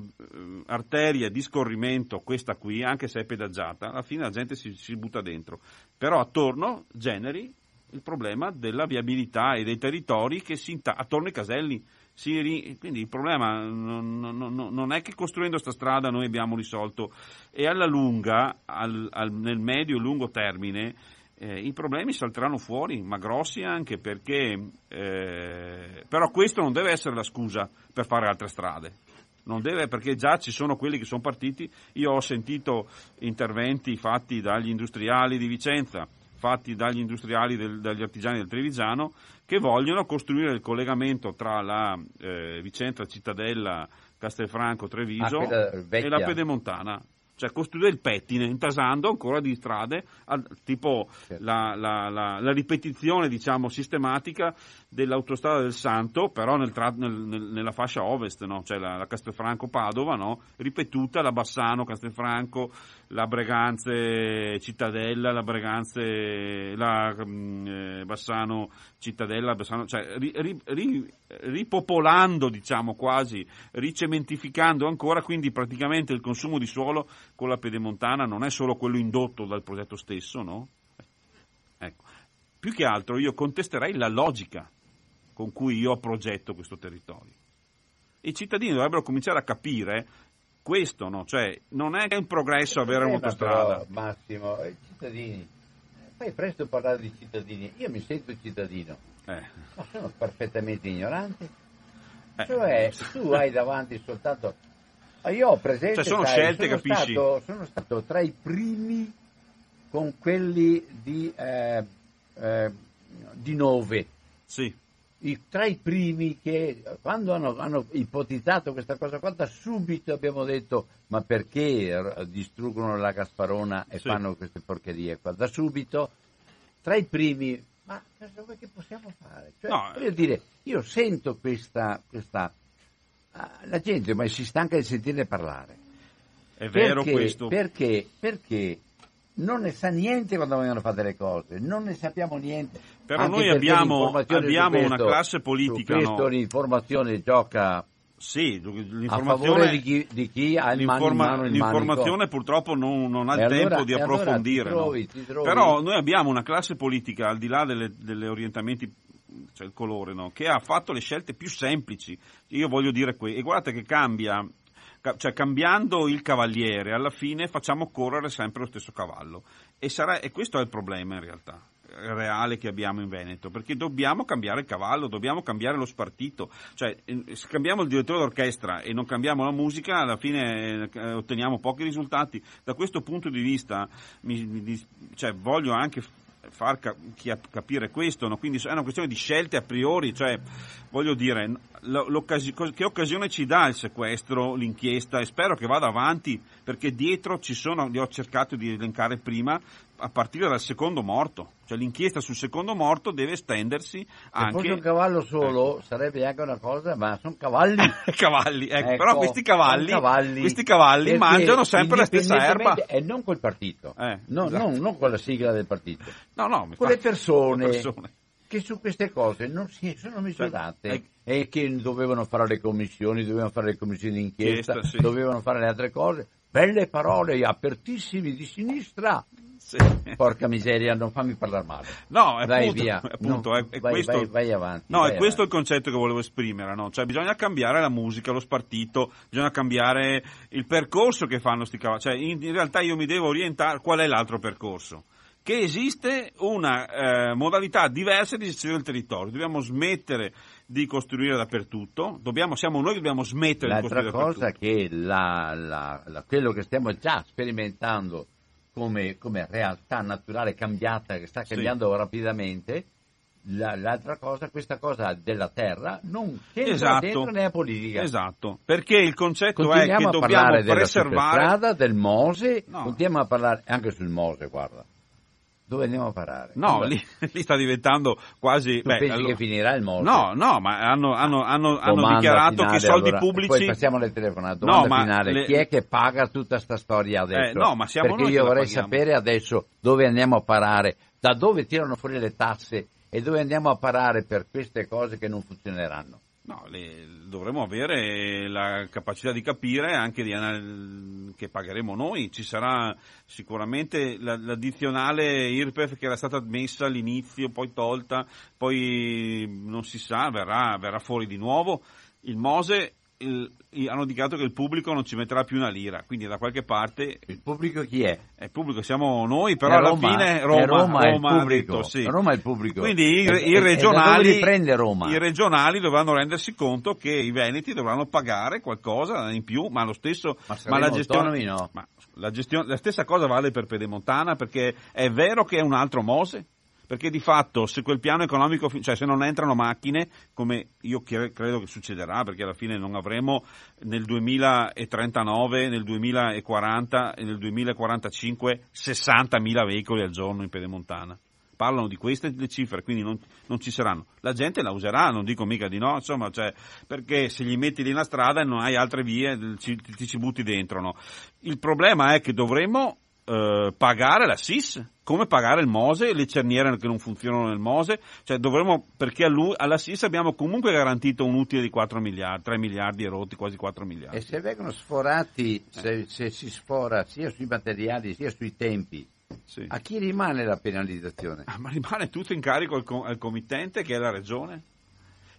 arteria di scorrimento questa qui, anche se è pedaggiata, alla fine la gente si, si butta dentro, però attorno generi il problema della viabilità e dei territori che si inta- attorno ai caselli. Si, quindi il problema non, non, non è che costruendo questa strada noi abbiamo risolto e alla lunga, al, al, nel medio e lungo termine, eh, i problemi salteranno fuori, ma grossi anche perché eh, però questo non deve essere la scusa per fare altre strade. Non deve perché già ci sono quelli che sono partiti. Io ho sentito interventi fatti dagli industriali di Vicenza, fatti dagli industriali del, dagli artigiani del Trevigiano che vogliono costruire il collegamento tra la eh, Vicenza Cittadella Castelfranco Treviso ah, e la Pedemontana cioè costruire il pettine intasando ancora di strade, tipo la, la, la, la, ripetizione diciamo, sistematica dell'autostrada del Santo, però nel tra, nel, nel, nella fascia ovest, no? cioè la, Castelfranco-Padova, no? ripetuta la Bassano-Castelfranco, la Breganze-Cittadella, la Breganze, la mm, eh, Bassano-Cittadella, Bassano, cioè ri, ri, ri, ripopolando diciamo quasi, ricementificando ancora, quindi praticamente il consumo di suolo con la pedemontana non è solo quello indotto dal progetto stesso, no? Ecco. Più che altro io contesterei la logica con cui io progetto questo territorio. I cittadini dovrebbero cominciare a capire questo, no? Cioè, non è un progresso avere un'autostrada. Però, Massimo, i cittadini, fai presto a parlare di cittadini, io mi sento cittadino, eh. ma sono perfettamente ignorante. Eh. Cioè, tu hai davanti soltanto io ho presente. Cioè sono sai, scelte, sono capisci? Stato, sono stato tra i primi con quelli di, eh, eh, di Nove. Sì. I, tra i primi che quando hanno, hanno, ipotizzato questa cosa qua, da subito abbiamo detto: ma perché distruggono la Gasparona e sì. fanno queste porcherie qua? Da subito, tra i primi, ma che possiamo fare? Cioè, no, voglio dire, io sento questa, questa Ah, la gente ormai si stanca di sentirne parlare. È vero perché, questo. Perché? Perché non ne sa niente quando vogliono fare delle cose, non ne sappiamo niente. Però noi abbiamo, abbiamo questo, una classe politica. Su questo no? l'informazione gioca sì, l'informazione di chi, di chi, ha il L'informazione purtroppo non, non ha il allora, tempo di approfondire. Allora ti trovi, no? ti trovi. Però noi abbiamo una classe politica, al di là delle, delle orientamenti cioè il colore, no? che ha fatto le scelte più semplici. Io voglio dire questo, e guardate che cambia, cioè cambiando il cavaliere, alla fine facciamo correre sempre lo stesso cavallo. E, sarà, e questo è il problema in realtà reale che abbiamo in Veneto, perché dobbiamo cambiare il cavallo, dobbiamo cambiare lo spartito, cioè se cambiamo il direttore d'orchestra e non cambiamo la musica, alla fine eh, otteniamo pochi risultati. Da questo punto di vista mi, mi, cioè, voglio anche far capire questo, no? quindi è una questione di scelte a priori, cioè voglio dire che occasione ci dà il sequestro, l'inchiesta e spero che vada avanti perché dietro ci sono, li ho cercato di elencare prima, a partire dal secondo morto, cioè l'inchiesta sul secondo morto deve estendersi anche... Se fosse un cavallo solo ecco. sarebbe anche una cosa, ma sono cavalli. cavalli, ecco. ecco, però questi cavalli, cavalli questi cavalli mangiano sempre la stessa erba. E non col partito, eh, no, esatto. non, non, con la sigla del partito, no, no, con le persone, persone, che su queste cose non si sono misurate. Cioè, e che dovevano fare le commissioni, dovevano fare le commissioni d'inchiesta, sì. dovevano fare le altre cose. Belle parole apertissime di sinistra, sì. Porca miseria, non fammi parlare male. No, è vai appunto, via. Appunto, no, è, è vai, questo, vai, vai, avanti. No, è avanti. questo il concetto che volevo esprimere, no? Cioè bisogna cambiare la musica, lo spartito, bisogna cambiare il percorso che fanno sti cavalli. Cioè in, in realtà io mi devo orientare, qual è l'altro percorso? Che esiste una eh, modalità diversa di gestione del territorio. Dobbiamo smettere di costruire dappertutto, dobbiamo, siamo noi che dobbiamo smettere L'altra di costruire dappertutto. L'altra cosa che la, la, la, quello che stiamo già sperimentando come, come realtà naturale cambiata, che sta cambiando sì. rapidamente, la, l'altra cosa, questa cosa della terra non c'entra Esatto. dentro nella politica. Esatto, perché il concetto è che dobbiamo parlare della preservare... superstrada, del Mose, No. continuiamo a parlare anche sul Mose, guarda. Dove andiamo a parare? No, lì, lì sta diventando quasi... Tu beh, pensi allora- che finirà il Mose? No, no, ma hanno, hanno- hanno- hanno dichiarato finale, che i soldi allora, pubblici... Poi passiamo alle telefonate. Domanda No, ma finale. le- Chi è che paga tutta sta storia adesso? Eh, no, ma siamo Perché io vorrei sapere adesso dove andiamo a parare, da dove tirano fuori le tasse e dove andiamo a parare per queste cose che non funzioneranno. No, le- dovremmo avere la capacità di capire anche di anal- che pagheremo noi. Ci sarà sicuramente la- l'addizionale IRPEF che era stata messa all'inizio, poi tolta, poi non si sa, verrà, verrà fuori di nuovo. Il Mose il- hanno dichiarato che il pubblico non ci metterà più una lira, quindi da qualche parte Il pubblico chi è? è pubblico, siamo noi, però È alla Roma, fine è Roma, Roma è il pubblico. detto sì. Roma è il pubblico. Quindi i, E- i regionali, Roma? i regionali dovranno rendersi conto che i veneti dovranno pagare qualcosa in più, ma lo stesso, Ma ma la gestione, no? ma la, gestione- la stessa cosa vale per Pedemontana perché è vero che è un altro Mose. Perché di fatto se quel piano economico, cioè se non entrano macchine, come io cre- credo che succederà, perché alla fine non avremo nel 2039, nel 2040 e nel 2045 60.000 veicoli al giorno in Pedemontana. Parlano di queste le cifre, quindi non, non ci saranno. La gente la userà, non dico mica di no, insomma, cioè, perché se gli metti lì una strada e non hai altre vie, ci- ti ci butti dentro. No? Il problema è che dovremmo eh, pagare la SIS, come pagare il Mose, le cerniere che non funzionano nel Mose, cioè dovremmo, perché a lui- alla SIS abbiamo comunque garantito un utile di 4 miliardi, 3 miliardi e rotti, quasi 4 miliardi. E se vengono sforati, se, se si sfora sia sui materiali sia sui tempi, Sì. a chi rimane la penalizzazione? Ah, Ma rimane tutto in carico al, co- al committente che è la regione?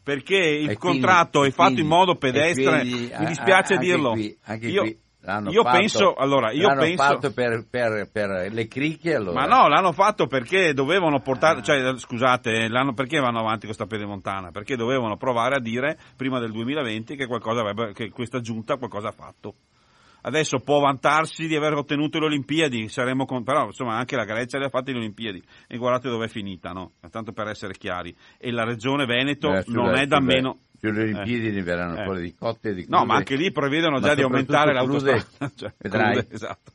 Perché il E quindi- contratto è fatto quindi- in modo pedestre, quindi, mi dispiace a- anche dirlo. qui- io qui l'hanno io fatto- penso, allora, io l'hanno penso, fatto per, per- per le cricche allora. ma no, l'hanno fatto perché dovevano Ah. portare, cioè, scusate, l'hanno- perché vanno avanti questa pedemontana? Perché dovevano provare a dire prima del 2020 che, qualcosa avrebbe, che questa giunta qualcosa ha fatto. Adesso può vantarsi di aver ottenuto le Olimpiadi, saremo con- però insomma anche la Grecia le ha fatte le Olimpiadi e guardate dove è finita, no? Tanto per essere chiari. E la regione Veneto Eh, non è da sulle- meno. Sulle Olimpiadi ne verranno Eh. fuori di cotte e di No, crude. ma anche lì prevedono già di aumentare l'autostrada. Cioè, vedrai. crude, esatto.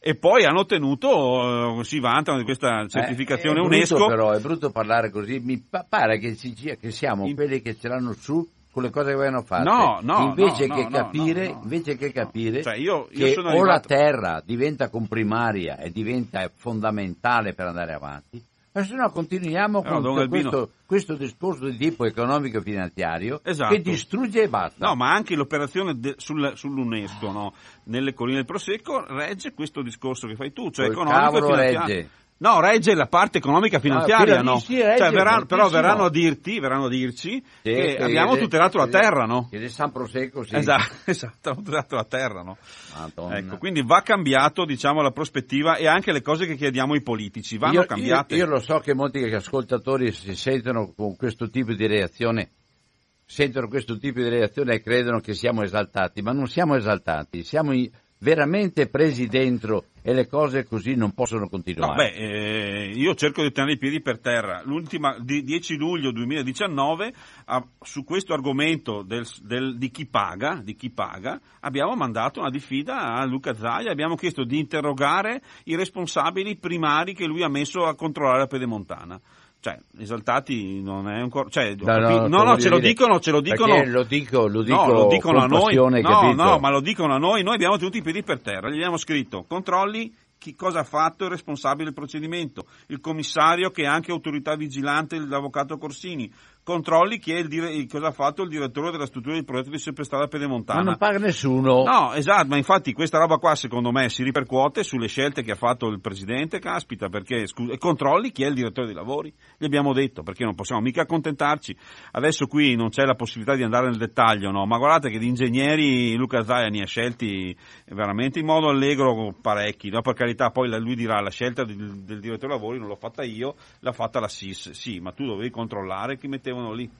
E poi hanno ottenuto, eh, si vantano di questa certificazione Eh, è brutto UNESCO. però, è brutto parlare così, mi pa- pare che, ci che siamo In- quelli che ce l'hanno su con le cose che avevano fatto. No, no, invece no, che no, capire, no, no. invece che capire Cioè, io- io che o la arrivato- terra diventa comprimaria e diventa fondamentale per andare avanti, ma se no continuiamo No, con Don Albino- questo, questo discorso di tipo economico-finanziario Esatto. che distrugge e basta. No, ma anche l'operazione de- sul- sull'UNESCO, no? nelle colline del Prosecco, regge questo discorso che fai tu, cioè Col economico e finanziario. regge. No, regge la parte economica finanziaria, lì no? sì, regge Cioè, verranno- però verranno a dirti, verranno a dirci Sì, che abbiamo tutelato la terra, no? Che del San Prosecco sì. Esatto, esatto, abbiamo tutelato la terra, no? Madonna. Ecco, quindi va cambiato, diciamo, la prospettiva e anche le cose che chiediamo ai politici, vanno io, cambiate. Io, io lo so che molti ascoltatori si sentono con questo tipo di reazione, sentono questo tipo di reazione e credono che siamo esaltati, ma non siamo esaltati, siamo i- veramente presi dentro e le cose così non possono No, continuare. beh, eh, io cerco di tenere i piedi per terra. L'ultima, di 10 luglio 2019, ah, su questo argomento del- del- di, chi paga, di chi paga, abbiamo mandato una diffida a Luca Zaia, abbiamo chiesto di interrogare i responsabili primari che lui ha messo a controllare la pedemontana. Cioè, esaltati non è ancora... Cioè, No, no, no, no, ce lo dicono, ce lo dicono... lo dico, lo dico no, lo dicono a noi. No, capito? no, ma lo dicono a noi. Noi abbiamo tenuto i piedi per terra. Gli abbiamo scritto controlli chi cosa ha fatto il responsabile del procedimento, il commissario che è anche autorità vigilante, l'avvocato Corsini. Controlli chi è il cosa ha fatto il direttore della struttura di progetto di Superstrada Pedemontana. Ma non paga nessuno. No, esatto, ma infatti questa roba qua secondo me si ripercuote sulle scelte che ha fatto il presidente, caspita, perché scusa, e controlli chi è il direttore dei lavori, gli abbiamo detto, perché non possiamo mica accontentarci. Adesso qui non c'è la possibilità di andare nel dettaglio, no? ma guardate che di ingegneri Luca Zaia ne ha scelti veramente in modo allegro parecchi, no? per carità poi lui dirà la scelta del, del direttore dei lavori non l'ho fatta io, l'ha fatta la SIS, sì, ma tu dovevi controllare chi mettevano lì.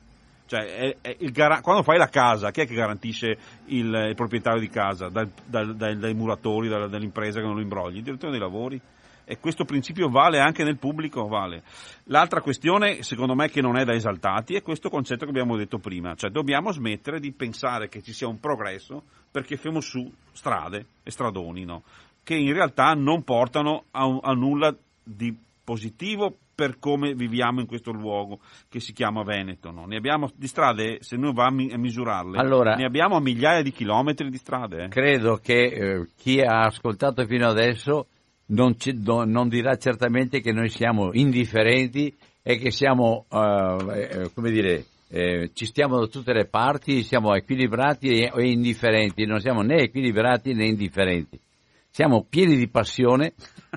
Cioè, è- è il quando fai la casa, chi è che garantisce il, il proprietario di casa? Dal- dal- dai, dai muratori, dalla- dall'impresa che non lo imbrogli? Il direttore dei lavori. E questo principio vale anche nel pubblico, vale. L'altra questione, secondo me, che non è da esaltati, è questo concetto che abbiamo detto prima, cioè dobbiamo smettere di pensare che ci sia un progresso perché fiamo su strade e stradoni, no? che in realtà non portano a, a nulla di positivo per come viviamo in questo luogo che si chiama Veneto. No? Ne abbiamo di strade, se noi va a, misurarle, allora, ne abbiamo migliaia di chilometri di strade. Eh. Credo che eh, chi ha ascoltato fino adesso non, ci, do, non, dirà certamente che noi siamo indifferenti e che siamo, eh, eh come dire, eh, ci stiamo da tutte le parti, siamo equilibrati e, e indifferenti, non siamo né equilibrati né indifferenti siamo pieni di passione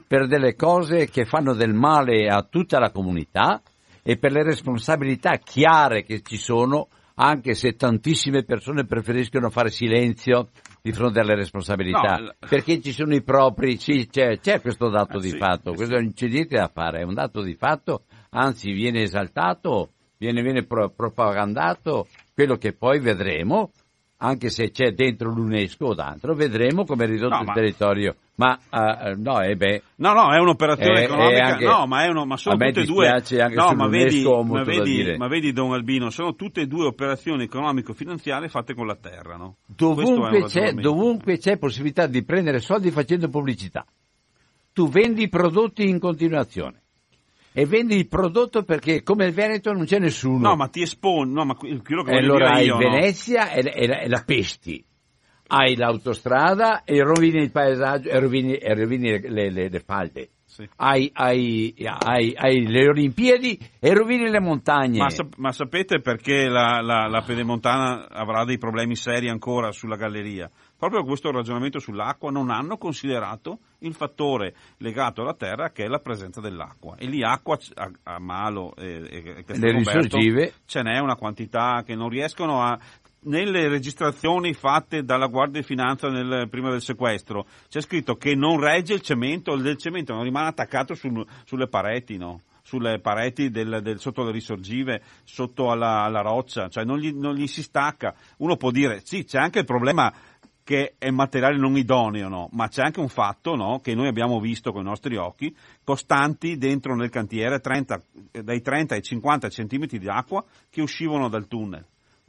per delle cose che fanno del male a tutta la comunità e per le responsabilità chiare che ci sono, anche se tantissime persone preferiscono fare silenzio di fronte alle responsabilità, no, perché ci sono i propri, sì, c'è, c'è questo dato eh, di sì, fatto, eh, questo non c'è niente da fare, è un dato di fatto, anzi viene esaltato, viene, viene pro, propagandato, quello che poi vedremo anche se c'è dentro l'UNESCO o d'altro, vedremo come è ridotto no, il ma... territorio. Ma uh, no, eh beh, no, no, è un'operazione è, economica, è anche, no, ma, è uno, ma sono tutte e due. Anche no, ma vedi, ma, vedi, ma vedi, Don Albino, sono tutte e due operazioni economico-finanziarie fatte con la terra, no? Dovunque c'è, dovunque c'è possibilità di prendere soldi facendo pubblicità. Tu vendi i prodotti in continuazione e vendi il prodotto perché come il Veneto non c'è nessuno. No, ma ti esponi, no, ma quello che allora hai io, Venezia no? e, e, la, e, la, pesti. Hai l'autostrada e rovini il paesaggio e rovini, e rovini le, le, le, falde. Sì. Hai, hai, hai, hai, le Olimpiadi e rovini le montagne. Ma, ma sapete perché la, la, la Pedemontana avrà dei problemi seri ancora sulla galleria? Proprio questo ragionamento sull'acqua non hanno considerato il fattore legato alla terra che è la presenza dell'acqua e lì acqua a, a Malo e, e le risorgive ce n'è una quantità che non riescono a nelle registrazioni fatte dalla Guardia di Finanza nel, prima del sequestro c'è scritto che non regge il cemento, il cemento non rimane attaccato sul, sulle pareti, no? sulle pareti del, del, sotto le risorgive, sotto alla, alla roccia, cioè non gli, non gli, si stacca. Uno può dire sì, c'è anche il problema che è materiale non idoneo, no? ma c'è anche un fatto no? che noi abbiamo visto con i nostri occhi, costanti dentro nel cantiere 30, dai 30 ai 50 centimetri di acqua che uscivano dal tunnel.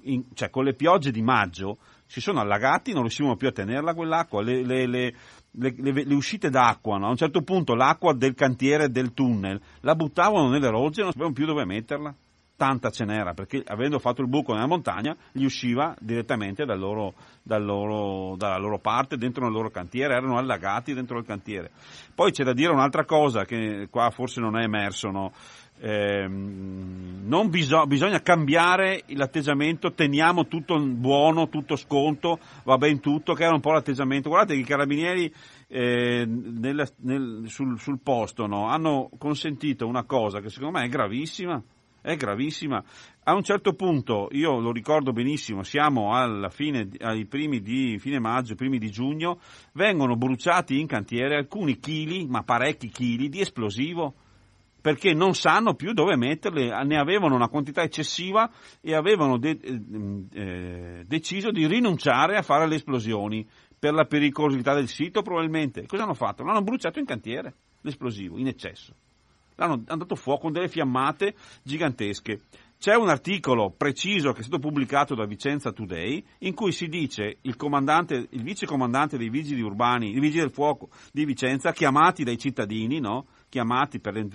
In, cioè con le piogge di maggio si sono allagati, non riuscivano più a tenerla quell'acqua, le, le, le, le uscite d'acqua, no? a un certo punto l'acqua del cantiere del tunnel la buttavano nelle rogge e non sapevano più dove metterla tanta ce n'era, perché avendo fatto il buco nella montagna gli usciva direttamente dal loro, dal loro, dalla loro parte, dentro il loro cantiere, erano allagati dentro il cantiere. Poi c'è da dire un'altra cosa che qua forse non è emerso, no? eh, non biso- bisogna cambiare l'atteggiamento, teniamo tutto buono, tutto sconto, va ben tutto, che era un po' l'atteggiamento. Guardate che i carabinieri eh, nel, nel, sul, sul, posto no? hanno consentito una cosa che secondo me è gravissima, è gravissima. A un certo punto, io lo ricordo benissimo, siamo alla fine, ai primi di fine maggio, primi di giugno, vengono bruciati in cantiere alcuni chili, ma parecchi chili, di esplosivo perché non sanno più dove metterli, ne avevano una quantità eccessiva e avevano de- eh, eh, deciso di rinunciare a fare le esplosioni per la pericolosità del sito probabilmente. Cosa hanno fatto? L'hanno bruciato in cantiere, l'esplosivo, in eccesso l'hanno dato fuoco con delle fiammate gigantesche. C'è un articolo preciso che è stato pubblicato da Vicenza Today in cui si dice il, il vice comandante dei vigili urbani, i vigili del fuoco di Vicenza, chiamati dai cittadini, no? chiamati per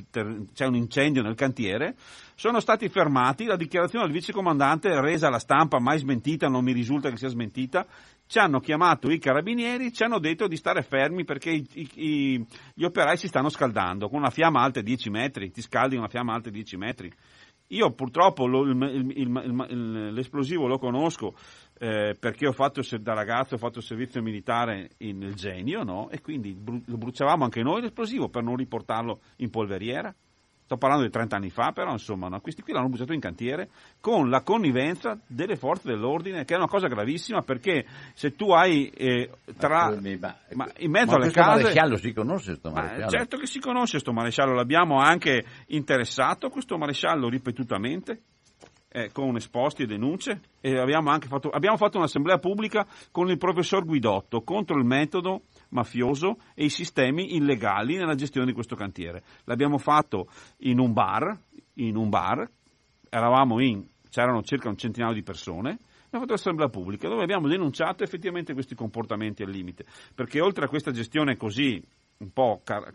c'è un incendio nel cantiere, sono stati fermati, la dichiarazione del vicecomandante resa alla stampa, mai smentita, non mi risulta che sia smentita, ci hanno chiamato i carabinieri, ci hanno detto di stare fermi perché i, i, gli operai si stanno scaldando con una fiamma alta 10 metri, ti scaldi una fiamma alta 10 metri. Io purtroppo lo, il, il, l'esplosivo lo conosco eh, perché fatto, da ragazzo ho fatto servizio militare nel genio no? e quindi lo bruciavamo anche noi l'esplosivo per non riportarlo in polveriera. Sto parlando di 30 anni fa, però insomma, no? questi qui l'hanno buttato in cantiere con la connivenza delle forze dell'ordine, che è una cosa gravissima perché se tu hai eh, tra. Ma, ma, in mezzo ma alle case. maresciallo si conosce questo maresciallo? certo che si conosce questo maresciallo, l'abbiamo anche interessato questo maresciallo ripetutamente. Eh, con esposti e denunce e abbiamo fatto, abbiamo fatto un'assemblea pubblica con il professor Guidotto contro il metodo mafioso e i sistemi illegali nella gestione di questo cantiere. L'abbiamo fatto in un bar, in un bar, in, c'erano circa un centinaio di persone, abbiamo fatto l'assemblea pubblica dove abbiamo denunciato effettivamente questi comportamenti al limite, perché oltre a questa gestione così un po' car-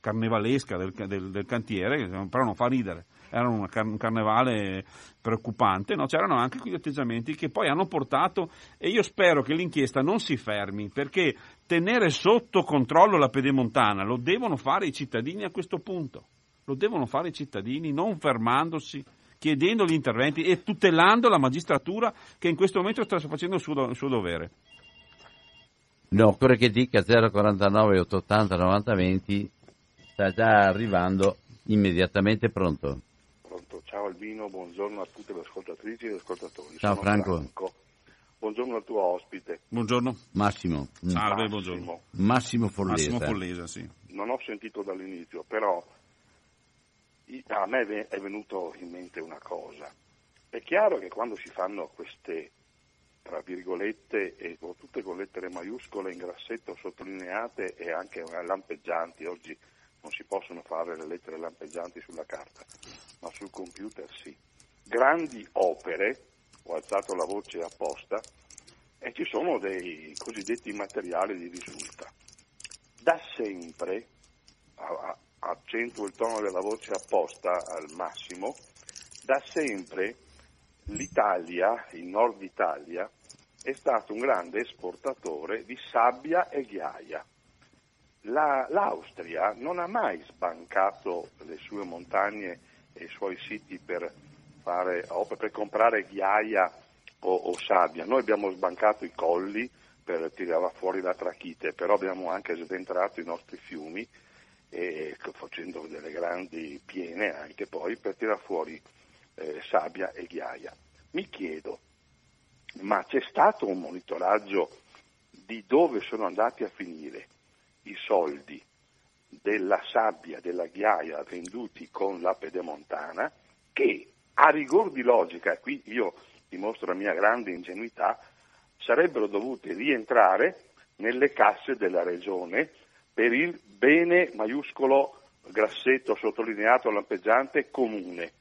carnevalesca del, del, del cantiere, però non fa ridere, era un, car- un carnevale preoccupante, no? c'erano anche quegli atteggiamenti che poi hanno portato, e io spero che l'inchiesta non si fermi, perché tenere sotto controllo la pedemontana lo devono fare i cittadini a questo punto, lo devono fare i cittadini non fermandosi chiedendo gli interventi e tutelando la magistratura che in questo momento sta facendo il suo, il suo dovere. No, occorre che dica 049 880 90 20 sta già arrivando immediatamente pronto. Pronto, ciao Albino, buongiorno a tutte le ascoltatrici e gli ascoltatori. Ciao Sono Franco. Franco. Buongiorno al tuo ospite. Buongiorno. Massimo. Salve, Massimo. buongiorno. Massimo Follesa. Massimo Follesa, sì. Non ho sentito dall'inizio, però a me è venuto in mente una cosa. È chiaro che quando si fanno queste, tra virgolette, e tutte con lettere maiuscole in grassetto sottolineate e anche lampeggianti, oggi non si possono fare le lettere lampeggianti sulla carta, ma sul computer sì. Grandi opere, ho alzato la voce apposta, e ci sono dei cosiddetti materiali di risulta. Da sempre, a- a- accentuo il tono della voce apposta al massimo, da sempre l'Italia, il nord Italia, è stato un grande esportatore di sabbia e ghiaia. La- L'Austria non ha mai sbancato le sue montagne e i suoi siti per, fare, per comprare ghiaia o, o sabbia. Noi abbiamo sbancato i colli per tirare fuori la trachite, però abbiamo anche sventrato i nostri fiumi e facendo delle grandi piene anche poi per tirare fuori eh, sabbia e ghiaia. Mi chiedo, ma c'è stato un monitoraggio di dove sono andati a finire i soldi della sabbia, della ghiaia venduti con la pedemontana che a rigor di logica, e qui io dimostro la mia grande ingenuità, sarebbero dovuti rientrare nelle casse della regione per il bene maiuscolo grassetto sottolineato lampeggiante comune.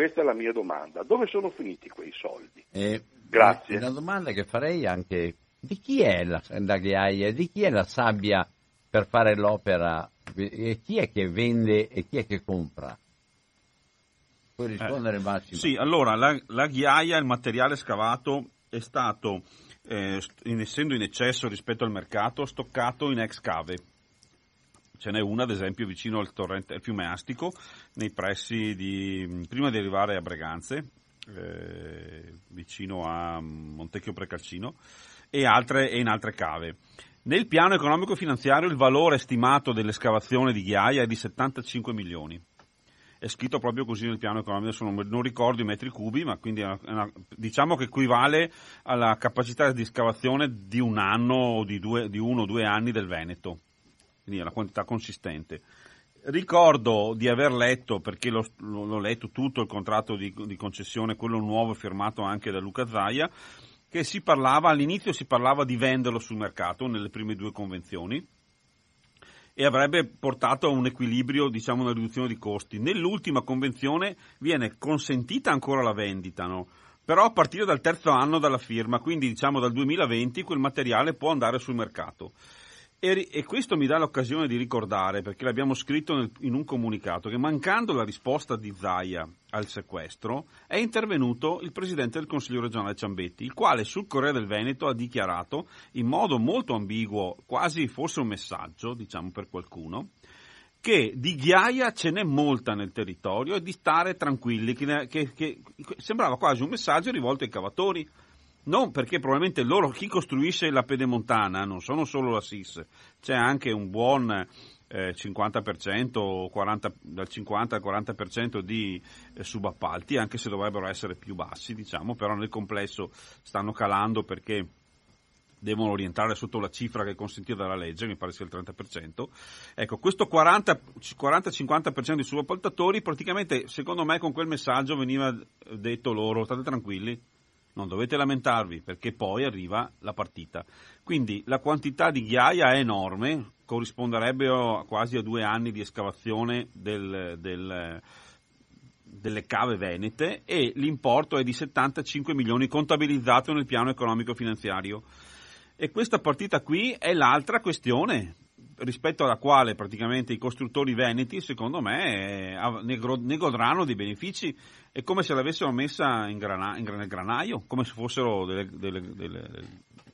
Questa è la mia domanda. Dove sono finiti quei soldi? Eh, Grazie. Una domanda che farei anche, di chi è la, la ghiaia, di chi è la sabbia per fare l'opera, e chi è che vende e chi è che compra? Puoi rispondere Massimo? Sì, allora la, la ghiaia, il materiale scavato, è stato, eh, essendo in eccesso rispetto al mercato, stoccato in ex cave. Ce n'è una, ad esempio, vicino al, torrente, al fiume Astico, nei pressi di, prima di arrivare a Breganze, eh, vicino a Montecchio Precalcino, e, altre, e in altre cave. Nel piano economico finanziario il valore stimato dell'escavazione di ghiaia è di 75 milioni è scritto proprio così nel piano economico, adesso non, ricordo i metri cubi, ma quindi una- una- diciamo che equivale alla capacità di scavazione di un anno o di, due, di uno o due anni del Veneto, quindi è una quantità consistente. Ricordo di aver letto, perché l'ho, l'ho- letto tutto il contratto di, di concessione, quello nuovo firmato anche da Luca Zaia, che si parlava, all'inizio si parlava di venderlo sul mercato nelle prime due convenzioni, e avrebbe portato a un equilibrio, diciamo una riduzione di costi. Nell'ultima convenzione viene consentita ancora la vendita, no? però a partire dal terzo anno dalla firma, quindi diciamo dal 2020 quel materiale può andare sul mercato. E, e questo mi dà l'occasione di ricordare, perché l'abbiamo scritto nel- in un comunicato, che mancando la risposta di Zaia al sequestro, è intervenuto il presidente del Consiglio regionale Ciambetti, il quale sul Corriere del Veneto ha dichiarato in modo molto ambiguo, quasi forse un messaggio, diciamo per qualcuno, che di ghiaia ce n'è molta nel territorio e di stare tranquilli, che, che- che- sembrava quasi un messaggio rivolto ai cavatori. Non perché probabilmente loro, chi costruisce la pedemontana, non sono solo la SIS, c'è anche un buon eh, 50%, o 40 dal 50 al 40% di eh, subappalti, anche se dovrebbero essere più bassi, diciamo, però nel complesso stanno calando perché devono rientrare sotto la cifra che è consentita dalla legge, mi pare sia il 30%. Ecco, questo 40 40-50% di subappaltatori praticamente, secondo me, con quel messaggio veniva detto loro, state tranquilli, non dovete lamentarvi perché poi arriva la partita. Quindi la quantità di ghiaia è enorme, corrisponderebbe quasi a due anni di escavazione del, del, delle cave venete e l'importo è di 75 milioni contabilizzato nel piano economico finanziario. E questa partita qui è l'altra questione rispetto alla quale praticamente i costruttori veneti, secondo me, eh, ne godranno dei benefici. È come se l'avessero messa in grana, in, nel granaio, come se fossero delle, delle, delle,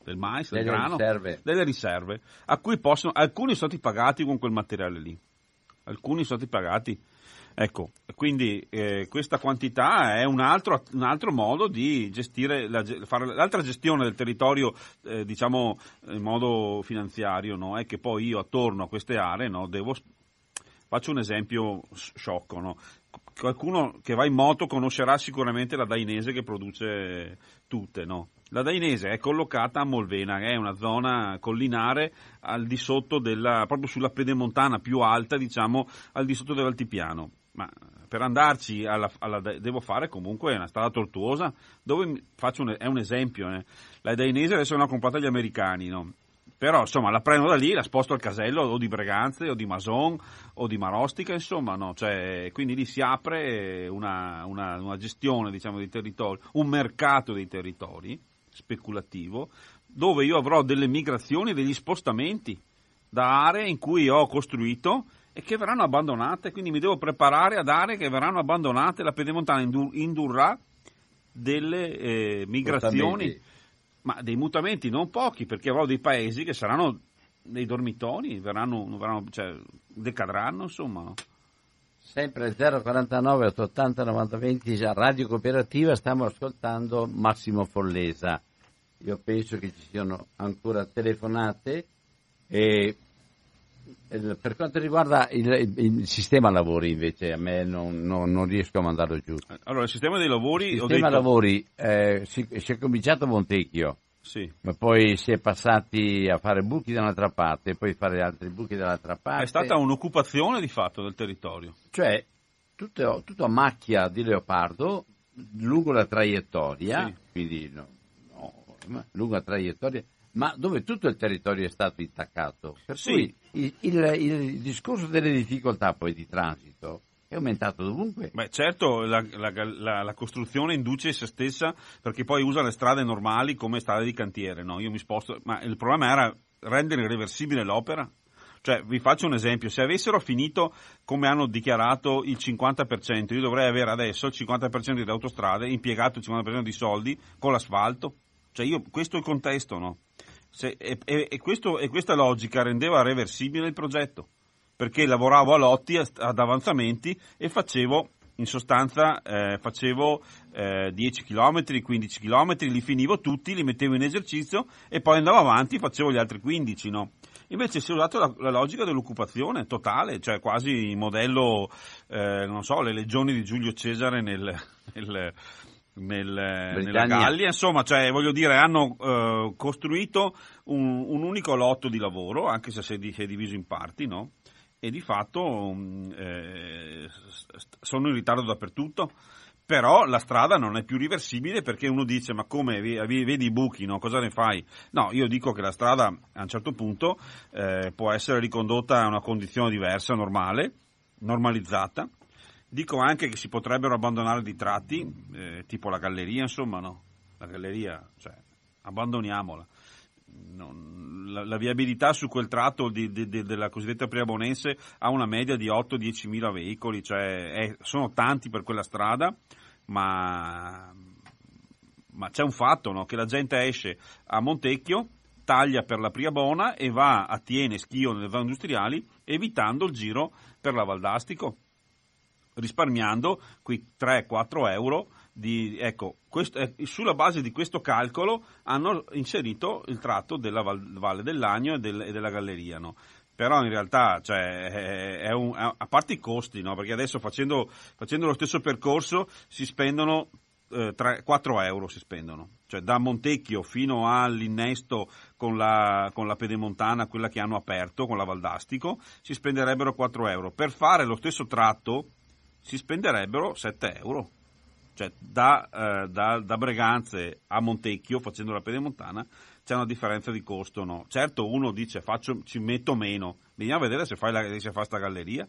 del mais, del grano, riserve. delle riserve, a cui possono, alcuni sono stati pagati con quel materiale lì. Alcuni sono stati pagati Ecco, quindi eh, questa quantità è un altro, un altro, modo di gestire, la, fare l'altra gestione del territorio, eh, diciamo, in modo finanziario, no? è che poi io attorno a queste aree no, devo... Faccio un esempio sciocco, no? qualcuno che va in moto conoscerà sicuramente la Dainese che produce tutte, no? La Dainese è collocata a Molvena, che è una zona collinare al di sotto della, proprio sulla pedemontana più alta, diciamo, al di sotto dell'altipiano ma per andarci alla, alla, devo fare comunque una strada tortuosa dove faccio un, è un esempio eh. la dainese adesso l'hanno comprata gli americani no? però insomma la prendo da lì la sposto al casello o di Breganze o di Mason o di Marostica insomma no? cioè, quindi lì si apre una, una, una gestione diciamo dei territori un mercato dei territori speculativo dove io avrò delle migrazioni degli spostamenti da aree in cui ho costruito e che verranno abbandonate, quindi mi devo preparare ad aree che verranno abbandonate, la pedemontana indurrà delle eh, migrazioni, mutamenti. ma dei mutamenti non pochi, perché avrò dei paesi che saranno dei dormitori, verranno, verranno, cioè, decadranno, insomma. Sempre 049 880 90 20 Radio Cooperativa stiamo ascoltando Massimo Follesa. Io penso che ci siano ancora telefonate e per quanto riguarda il, il, sistema lavori invece a me non, non, non, riesco a mandarlo giù. Allora il sistema dei lavori... Il sistema detto... lavori eh, si, si, è cominciato a Montecchio, sì. ma poi si è passati a fare buchi da un'altra parte e poi fare altri buchi dall'altra parte. È stata un'occupazione di fatto del territorio. Cioè tutto, tutto a macchia di leopardo lungo la traiettoria, sì. quindi no, no, lungo la traiettoria ma dove tutto il territorio è stato intaccato. Per sì. cui il, il, il, discorso delle difficoltà poi di transito è aumentato dovunque. Beh, certo, la, la, la, la, costruzione induce se stessa perché poi usa le strade normali come strade di cantiere, no? Io mi sposto, ma il problema era rendere irreversibile l'opera. Cioè, vi faccio un esempio, se avessero finito come hanno dichiarato il 50%, io dovrei avere adesso il 50% delle autostrade, impiegato il 50% di soldi con l'asfalto. Cioè, io, questo è il contesto, no? Se, e, e, questo, e, questa logica rendeva reversibile il progetto, perché lavoravo a lotti, ad avanzamenti e facevo, in sostanza, eh, facevo eh, 10 km, 15 km, li finivo tutti, li mettevo in esercizio e poi andavo avanti, facevo gli altri 15, no? Invece si è usato la, la, logica dell'occupazione totale, cioè quasi il modello, eh, non so, le legioni di Giulio Cesare nel, nel nel, nella Gallia, insomma, cioè, voglio dire, hanno eh, costruito un, un, unico lotto di lavoro, anche se si è diviso in parti, no? E di fatto mm, eh, sono in ritardo dappertutto, però la strada non è più riversibile perché uno dice ma come vedi i buchi, no? cosa ne fai? No, io dico che la strada a un certo punto eh, può essere ricondotta a una condizione diversa, normale, normalizzata, Dico anche che si potrebbero abbandonare dei tratti, eh, tipo la galleria, insomma, no? La galleria, cioè, abbandoniamola. Non, la, la, viabilità su quel tratto di, di, di, della cosiddetta Priabonense ha una media di 8-10 mila veicoli, cioè è, sono tanti per quella strada, ma, ma c'è un fatto, no? che la gente esce a Montecchio, taglia per la Priabona e va a Tiene, Schio nelle zone industriali, evitando il giro per la Valdastico risparmiando quei 3-4 euro. Di, ecco, questo, eh, sulla base di questo calcolo hanno inserito il tratto della Val, Valle dell'Agno e, del, e della Galleria. No? però in realtà cioè, è un, a parte i costi, no? perché adesso facendo, facendo, lo stesso percorso si spendono eh, 3, 4 euro, si spendono. Cioè, da Montecchio fino all'innesto con la, con la pedemontana, quella che hanno aperto, con la Valdastico, si spenderebbero 4 euro. Per fare lo stesso tratto si spenderebbero 7 euro. cioè da, eh, da, da, Breganze a Montecchio facendo la pedemontana c'è una differenza di costo no? certo uno dice faccio, ci metto meno veniamo a vedere se fai la, se fa sta galleria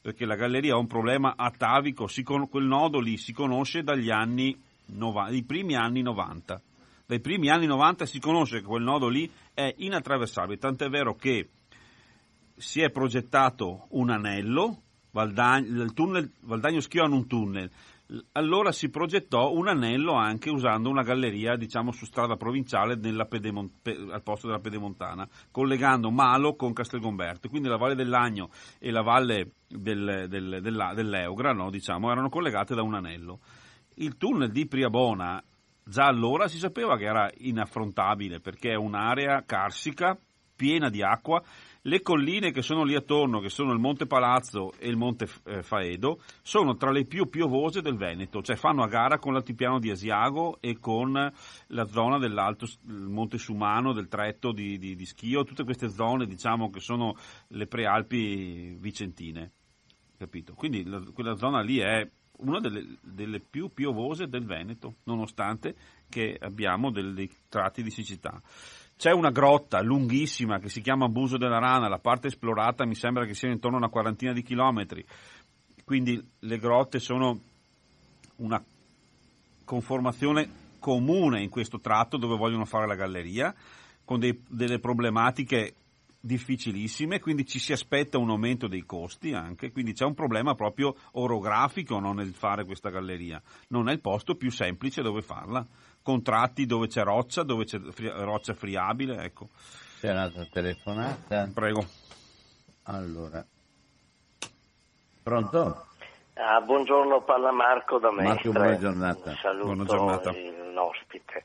perché la galleria ha un problema atavico con, quel nodo lì si conosce dagli anni 90, i primi anni 90 dai primi anni 90 si conosce che quel nodo lì è inattraversabile tant'è vero che si è progettato un anello Valdagno, il tunnel, Valdagno Schio hanno un tunnel. Allora si progettò un anello anche usando una galleria diciamo su strada provinciale Pedemont- al posto della Pedemontana collegando Malo con Castelgomberto. Quindi la Valle dell'Agno e la Valle del, del, della, dell'Eugra no, diciamo, erano collegate da un anello. Il tunnel di Priabona già allora si sapeva che era inaffrontabile perché è un'area carsica piena di acqua le colline che sono lì attorno, che sono il Monte Palazzo e il Monte eh, Faedo, sono tra le più piovose del Veneto, cioè fanno a gara con l'altipiano di Asiago e con la zona dell'Alto Monte Sumano, del Tretto di, di, di Schio, tutte queste zone diciamo che sono le prealpi vicentine. Capito? Quindi la, quella zona lì è una delle, delle, più piovose del Veneto, nonostante che abbiamo dei tratti di siccità. C'è una grotta lunghissima che si chiama Buso della Rana, la parte esplorata mi sembra che sia intorno a una quarantina di chilometri, quindi le grotte sono una conformazione comune in questo tratto dove vogliono fare la galleria, con dei, delle problematiche difficilissime, quindi ci si aspetta un aumento dei costi anche, quindi c'è un problema proprio orografico no, nel fare questa galleria, non è il posto più semplice dove farla contratti dove c'è roccia, dove c'è roccia friabile, ecco. C'è un'altra telefonata. Prego. Allora. Pronto? Ah, buongiorno, parla Marco da Mestre. Marco, buona giornata. Saluto buona giornata. l'ospite.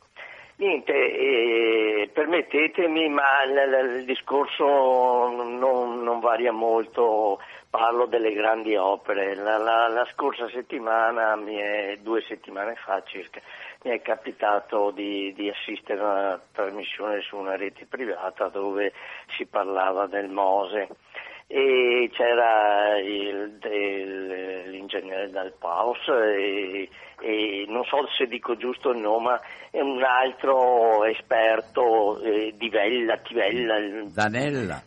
Niente, eh, permettetemi, ma il, il discorso non, non, varia molto, parlo delle grandi opere. La, la, la scorsa settimana, è, due settimane fa circa, mi è capitato di, di, assistere a una trasmissione su una rete privata dove si parlava del Mose e c'era il, il, l'ingegnere Dal Paus e, e, non so se dico giusto il nome, è un altro esperto eh, di Vella, Tivella. Danella.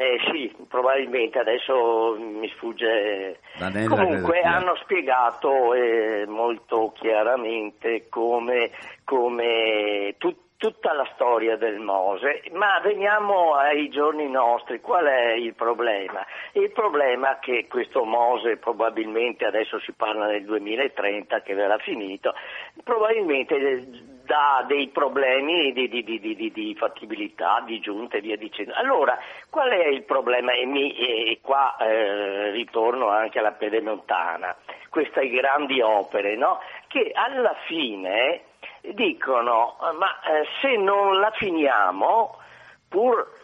Eh sì, probabilmente adesso mi sfugge. Danella Comunque hanno spiegato eh, molto chiaramente come, come tut, tutta la storia del Mose, ma veniamo ai giorni nostri, qual è il problema? Il problema è che questo Mose probabilmente, adesso si parla del 2030 che verrà finito, probabilmente dà dei problemi di, di, di, di, fattibilità, di giunta e via dicendo. Allora, qual è il problema? E, mi, e qua eh, ritorno anche alla pedemontana, queste grandi opere, no? che alla fine dicono ma eh, se non la finiamo, pur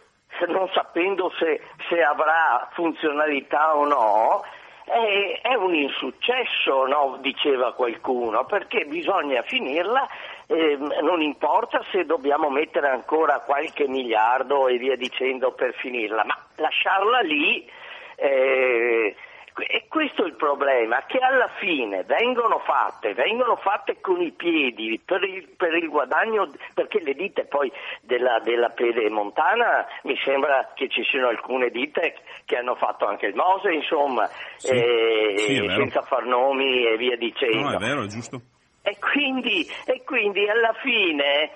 non sapendo se, se avrà funzionalità o no, è, è un insuccesso, no? diceva qualcuno, perché bisogna finirla, eh, non importa se dobbiamo mettere ancora qualche miliardo e via dicendo per finirla, ma lasciarla lì. Eh, e questo è il problema, che alla fine vengono fatte, vengono fatte con i piedi per il, per il guadagno, perché le ditte poi della, della Pedemontana mi sembra che ci siano alcune ditte che hanno fatto anche il Mose, insomma, sì, eh, sì, senza far nomi e via dicendo. No, è vero, è giusto. E quindi, e quindi alla fine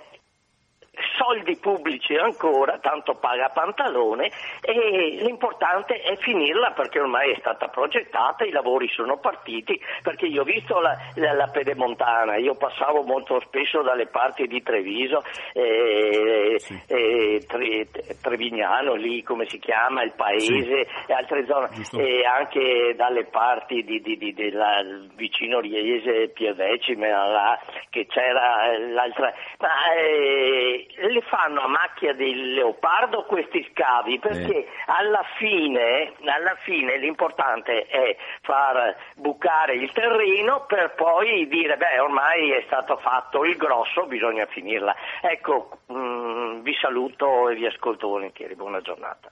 soldi pubblici ancora, tanto paga Pantalone e l'importante è finirla perché ormai è stata progettata, i lavori sono partiti, perché io ho visto la, la, la Pedemontana, io passavo molto spesso dalle parti di Treviso, eh, sì. eh, Tre, Trevignano, lì come si chiama, il paese sì. e altre zone, Giusto. e anche dalle parti di, di, di, della, vicino Riese, Pievecime, là, che c'era l'altra... Ma, eh, le fanno a macchia del leopardo questi scavi perché eh. alla, fine, alla fine l'importante è far bucare il terreno per poi dire beh ormai è stato fatto il grosso, bisogna finirla. Ecco, mh, mm, vi saluto e vi ascolto volentieri, buona giornata.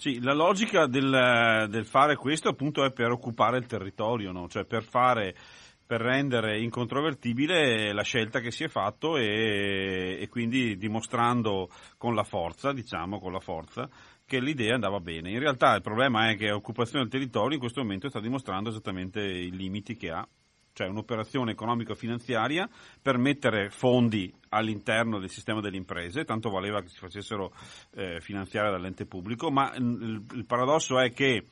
Sì, la logica del, del, fare questo appunto è per occupare il territorio, no? cioè per fare per rendere incontrovertibile la scelta che si è fatto e, e quindi dimostrando con la forza, diciamo con la forza, che l'idea andava bene. In realtà il problema è che l'occupazione del territorio in questo momento sta dimostrando esattamente i limiti che ha cioè un'operazione economico-finanziaria per mettere fondi all'interno del sistema delle imprese, tanto valeva che si facessero eh, finanziare dall'ente pubblico, ma il, il paradosso è che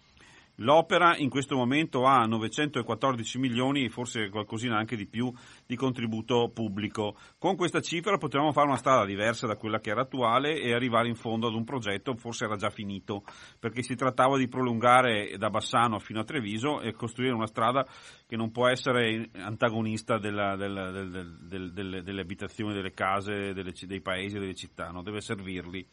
L'opera in questo momento ha 914 milioni forse qualcosina anche di più di contributo pubblico. Con questa cifra potevamo fare una strada diversa da quella che era attuale e arrivare in fondo ad un progetto, forse era già finito, perché si trattava di prolungare da Bassano fino a Treviso e costruire una strada che non può essere antagonista della, della, del, del, delle abitazioni, delle case, delle, dei paesi, delle città, no? deve servirli.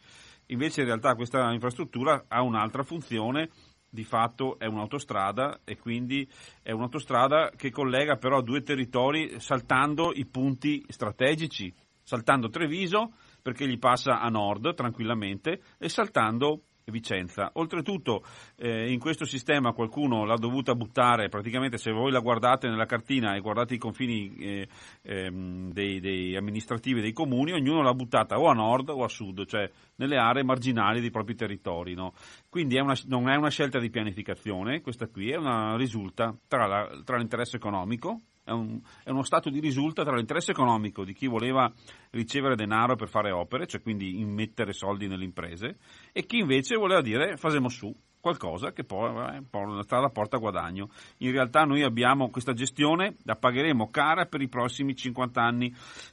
Invece in realtà questa infrastruttura ha un'altra funzione di fatto è un'autostrada e quindi è un'autostrada che collega però due territori saltando i punti strategici, saltando Treviso perché gli passa a nord tranquillamente e saltando Vicenza. Oltretutto eh, in questo sistema qualcuno l'ha dovuta buttare, praticamente se voi la guardate nella cartina e guardate i confini eh, ehm, dei, dei, amministrativi dei comuni, ognuno l'ha buttata o a nord o a sud, cioè nelle aree marginali dei propri territori. No? Quindi è una, non è una scelta di pianificazione, questa qui è una risulta tra, la, tra l'interesse economico è, un, è, uno stato di risulta tra l'interesse economico di chi voleva ricevere denaro per fare opere, cioè quindi immettere soldi nelle imprese, e chi invece voleva dire facciamo su qualcosa che poi eh, la porta guadagno. In realtà noi abbiamo questa gestione, la pagheremo cara per i prossimi 50 anni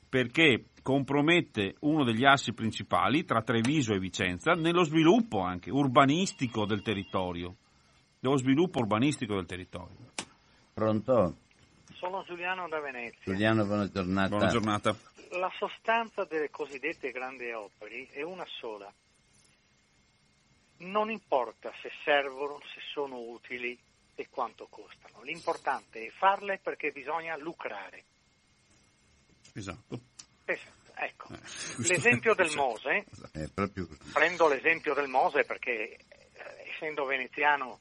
perché compromette uno degli assi principali tra Treviso e Vicenza nello sviluppo anche urbanistico del territorio, dello sviluppo urbanistico del territorio. Pronto? Sono Giuliano da Venezia. Giuliano, buona giornata. Buona giornata. La sostanza delle cosiddette grandi opere è una sola. Non importa se servono, se sono utili e quanto costano. L'importante è farle perché bisogna lucrare. Esatto. Esatto. Ecco, eh, l'esempio del Mose, prendo l'esempio del Mose perché eh, essendo veneziano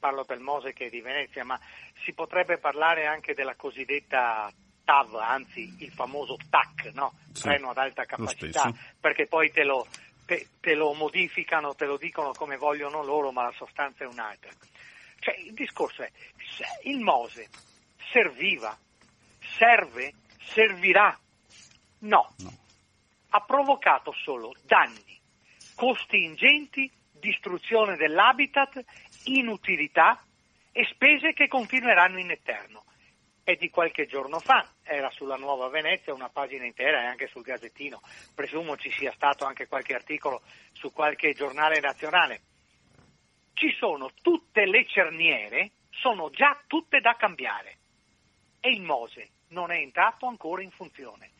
parlo del Mose che è di Venezia, ma si potrebbe parlare anche della cosiddetta TAV, anzi il famoso TAC, no? sì, treno ad alta capacità, perché poi te lo, te, te lo, modificano, te lo dicono come vogliono loro, ma la sostanza è un'altra. Cioè, il discorso è, il Mose serviva, serve, servirà? No. no. Ha provocato solo danni, costi ingenti, distruzione dell'habitat inutilità e spese che continueranno in eterno. È di qualche giorno fa, era sulla Nuova Venezia una pagina intera e anche sul Gazzettino, presumo ci sia stato anche qualche articolo su qualche giornale nazionale. Ci sono tutte le cerniere, sono già tutte da cambiare e il Mose non è entrato ancora in funzione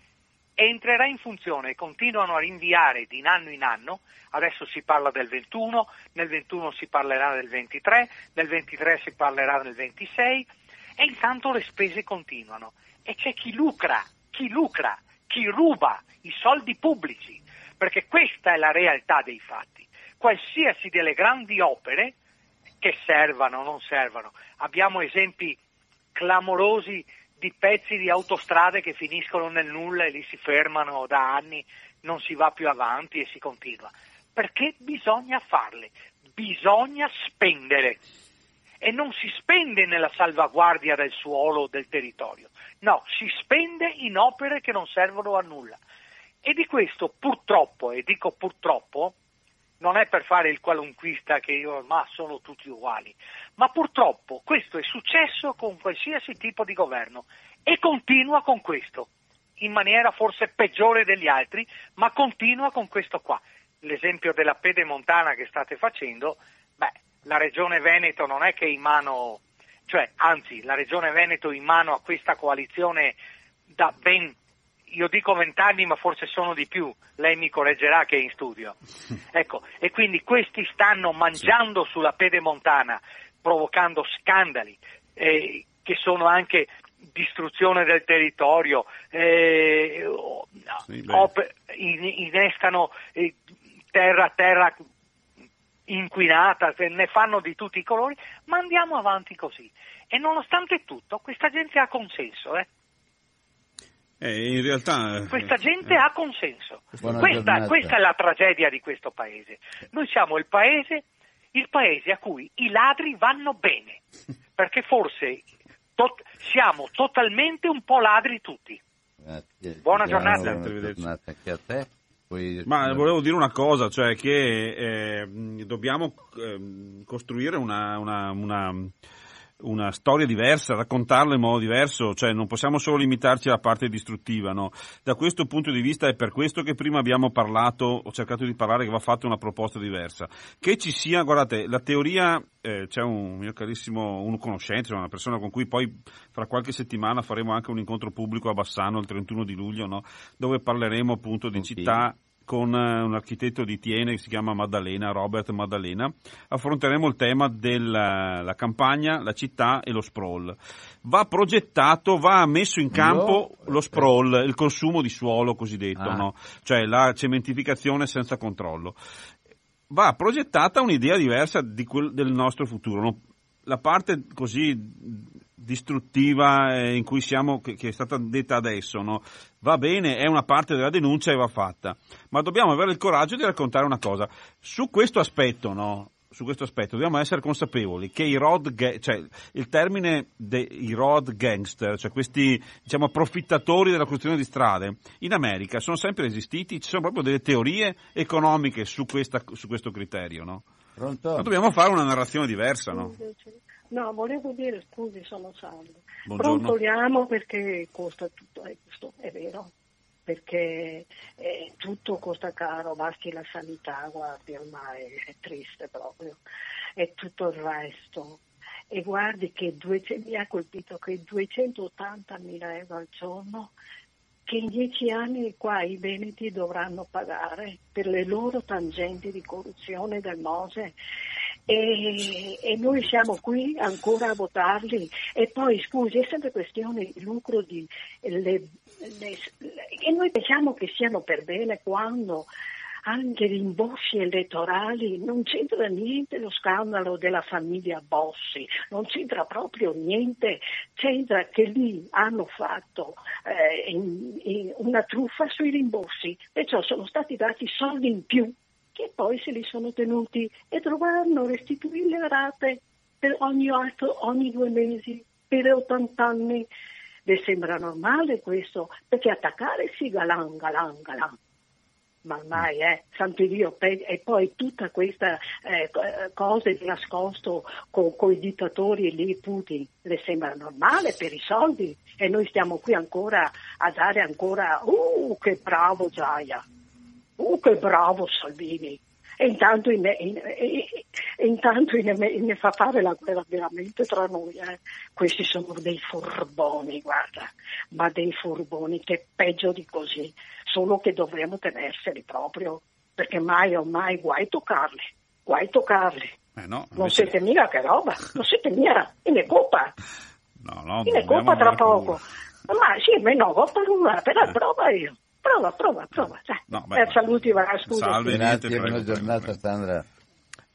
entrerà in funzione e continuano a rinviare di anno in anno, adesso si parla del 21, nel 21 si parlerà del 23, nel 23 si parlerà del 26 e intanto le spese continuano e c'è chi lucra, chi lucra, chi ruba i soldi pubblici, perché questa è la realtà dei fatti. Qualsiasi delle grandi opere che servano o non servano, abbiamo esempi clamorosi di pezzi di autostrade che finiscono nel nulla e lì si fermano da anni, non si va più avanti e si continua. Perché bisogna farle, bisogna spendere. E non si spende nella salvaguardia del suolo o del territorio, no, si spende in opere che non servono a nulla. E di questo purtroppo, e dico purtroppo, non è per fare il qualunquista che io, ma sono tutti uguali, ma purtroppo questo è successo con qualsiasi tipo di governo e continua con questo, in maniera forse peggiore degli altri, ma continua con questo qua. L'esempio della pedemontana che state facendo, beh, la Regione Veneto non è che in mano, cioè anzi la Regione Veneto in mano a questa coalizione da ben io dico vent'anni, ma forse sono di più, lei mi correggerà che è in studio. Ecco, e quindi questi stanno mangiando sulla pedemontana, provocando scandali, eh, che sono anche distruzione del territorio, eh, op- innestano eh, terra a terra inquinata, ne fanno di tutti i colori, ma andiamo avanti così. E nonostante tutto, questa gente ha consenso. Eh? Eh, in realtà, eh, questa gente eh, ha consenso. Questa, questa, è la tragedia di questo paese. Noi siamo il paese, il paese a cui i ladri vanno bene, perché forse tot, siamo totalmente un po' ladri tutti. Grazie. Buona giornata. Buona giornata anche a te. Ma volevo dire una cosa, cioè che eh, dobbiamo eh, costruire una, una, una, una, storia diversa, raccontarla in modo diverso, cioè non possiamo solo limitarci alla parte distruttiva. No? Da questo punto di vista è per questo che prima abbiamo parlato, ho cercato di parlare che va fatta una proposta diversa. Che ci sia, guardate, la teoria, eh, c'è un mio carissimo, un conoscente, una persona con cui poi fra qualche settimana faremo anche un incontro pubblico a Bassano il 31 di luglio, no? dove parleremo appunto di okay. città con eh, un architetto di Tiene che si chiama Maddalena, Robert Maddalena. Affronteremo il tema della campagna, la città e lo sprawl. Va progettato, va messo in campo no. lo sprawl, il consumo di suolo cosiddetto, ah. no? cioè la cementificazione senza controllo. Va progettata un'idea diversa di quel, del nostro futuro. No? La parte così distruttiva eh, in cui siamo, che, è stata detta adesso, no? va bene, è una parte della denuncia e va fatta, ma dobbiamo avere il coraggio di raccontare una cosa. Su questo aspetto, no? su questo aspetto dobbiamo essere consapevoli che i road, cioè il termine dei road gangster, cioè questi diciamo, approfittatori della costruzione di strade, in America sono sempre esistiti, ci sono proprio delle teorie economiche su, questa, su questo criterio. No? Ma dobbiamo fare una narrazione diversa. No? No, volevo dire, scusi, sono salvo. Brontoliamo perché costa tutto, eh, questo è vero, perché eh, tutto costa caro, basti la sanità, guardi, ormai è triste proprio, e tutto il resto. E guardi che 200, mi ha colpito che 280 mila euro al giorno che in dieci anni qua i veneti dovranno pagare per le loro tangenti di corruzione del Mose e, e, noi siamo qui ancora a votarli. E poi scusi è sempre questione di lucro di le, le, e noi pensiamo che siano per bene quando anche gli rimborsi elettorali non c'entra niente lo scandalo della famiglia Bossi, non c'entra proprio niente, c'entra che lì hanno fatto eh, in, in una truffa sui rimborsi, perciò sono stati dati soldi in più che poi se li sono tenuti e dovranno restituire le rate per ogni atto, ogni due mesi, per 80 anni. Le sembra normale questo? Perché attaccare sì, galan, galan, galan. Ma ormai, eh, santo Dio, e poi tutta questa eh, cosa di nascosto con i dittatori lì, Putin, le sembra normale per i soldi? E noi stiamo qui ancora a dare ancora, uh, che bravo Giaia! Uh, che bravo Salvini! E intanto, in, in, in, intanto ne fa fare la guerra veramente tra noi. Eh. Questi sono dei furboni, guarda, ma dei furboni che peggio di così, solo che dovremmo tenerseli proprio, perché mai o mai guai toccarli, guai toccarli. Eh no. Non siete mica che roba, non siete mica, in è colpa. No, no, in è colpa tra poco. Ma sì, ma no, per, per prova io. Prova, prova, prova. No, beh, eh, saluti, va, scusa. Salve, Grazie, niente, buona giornata Sandra.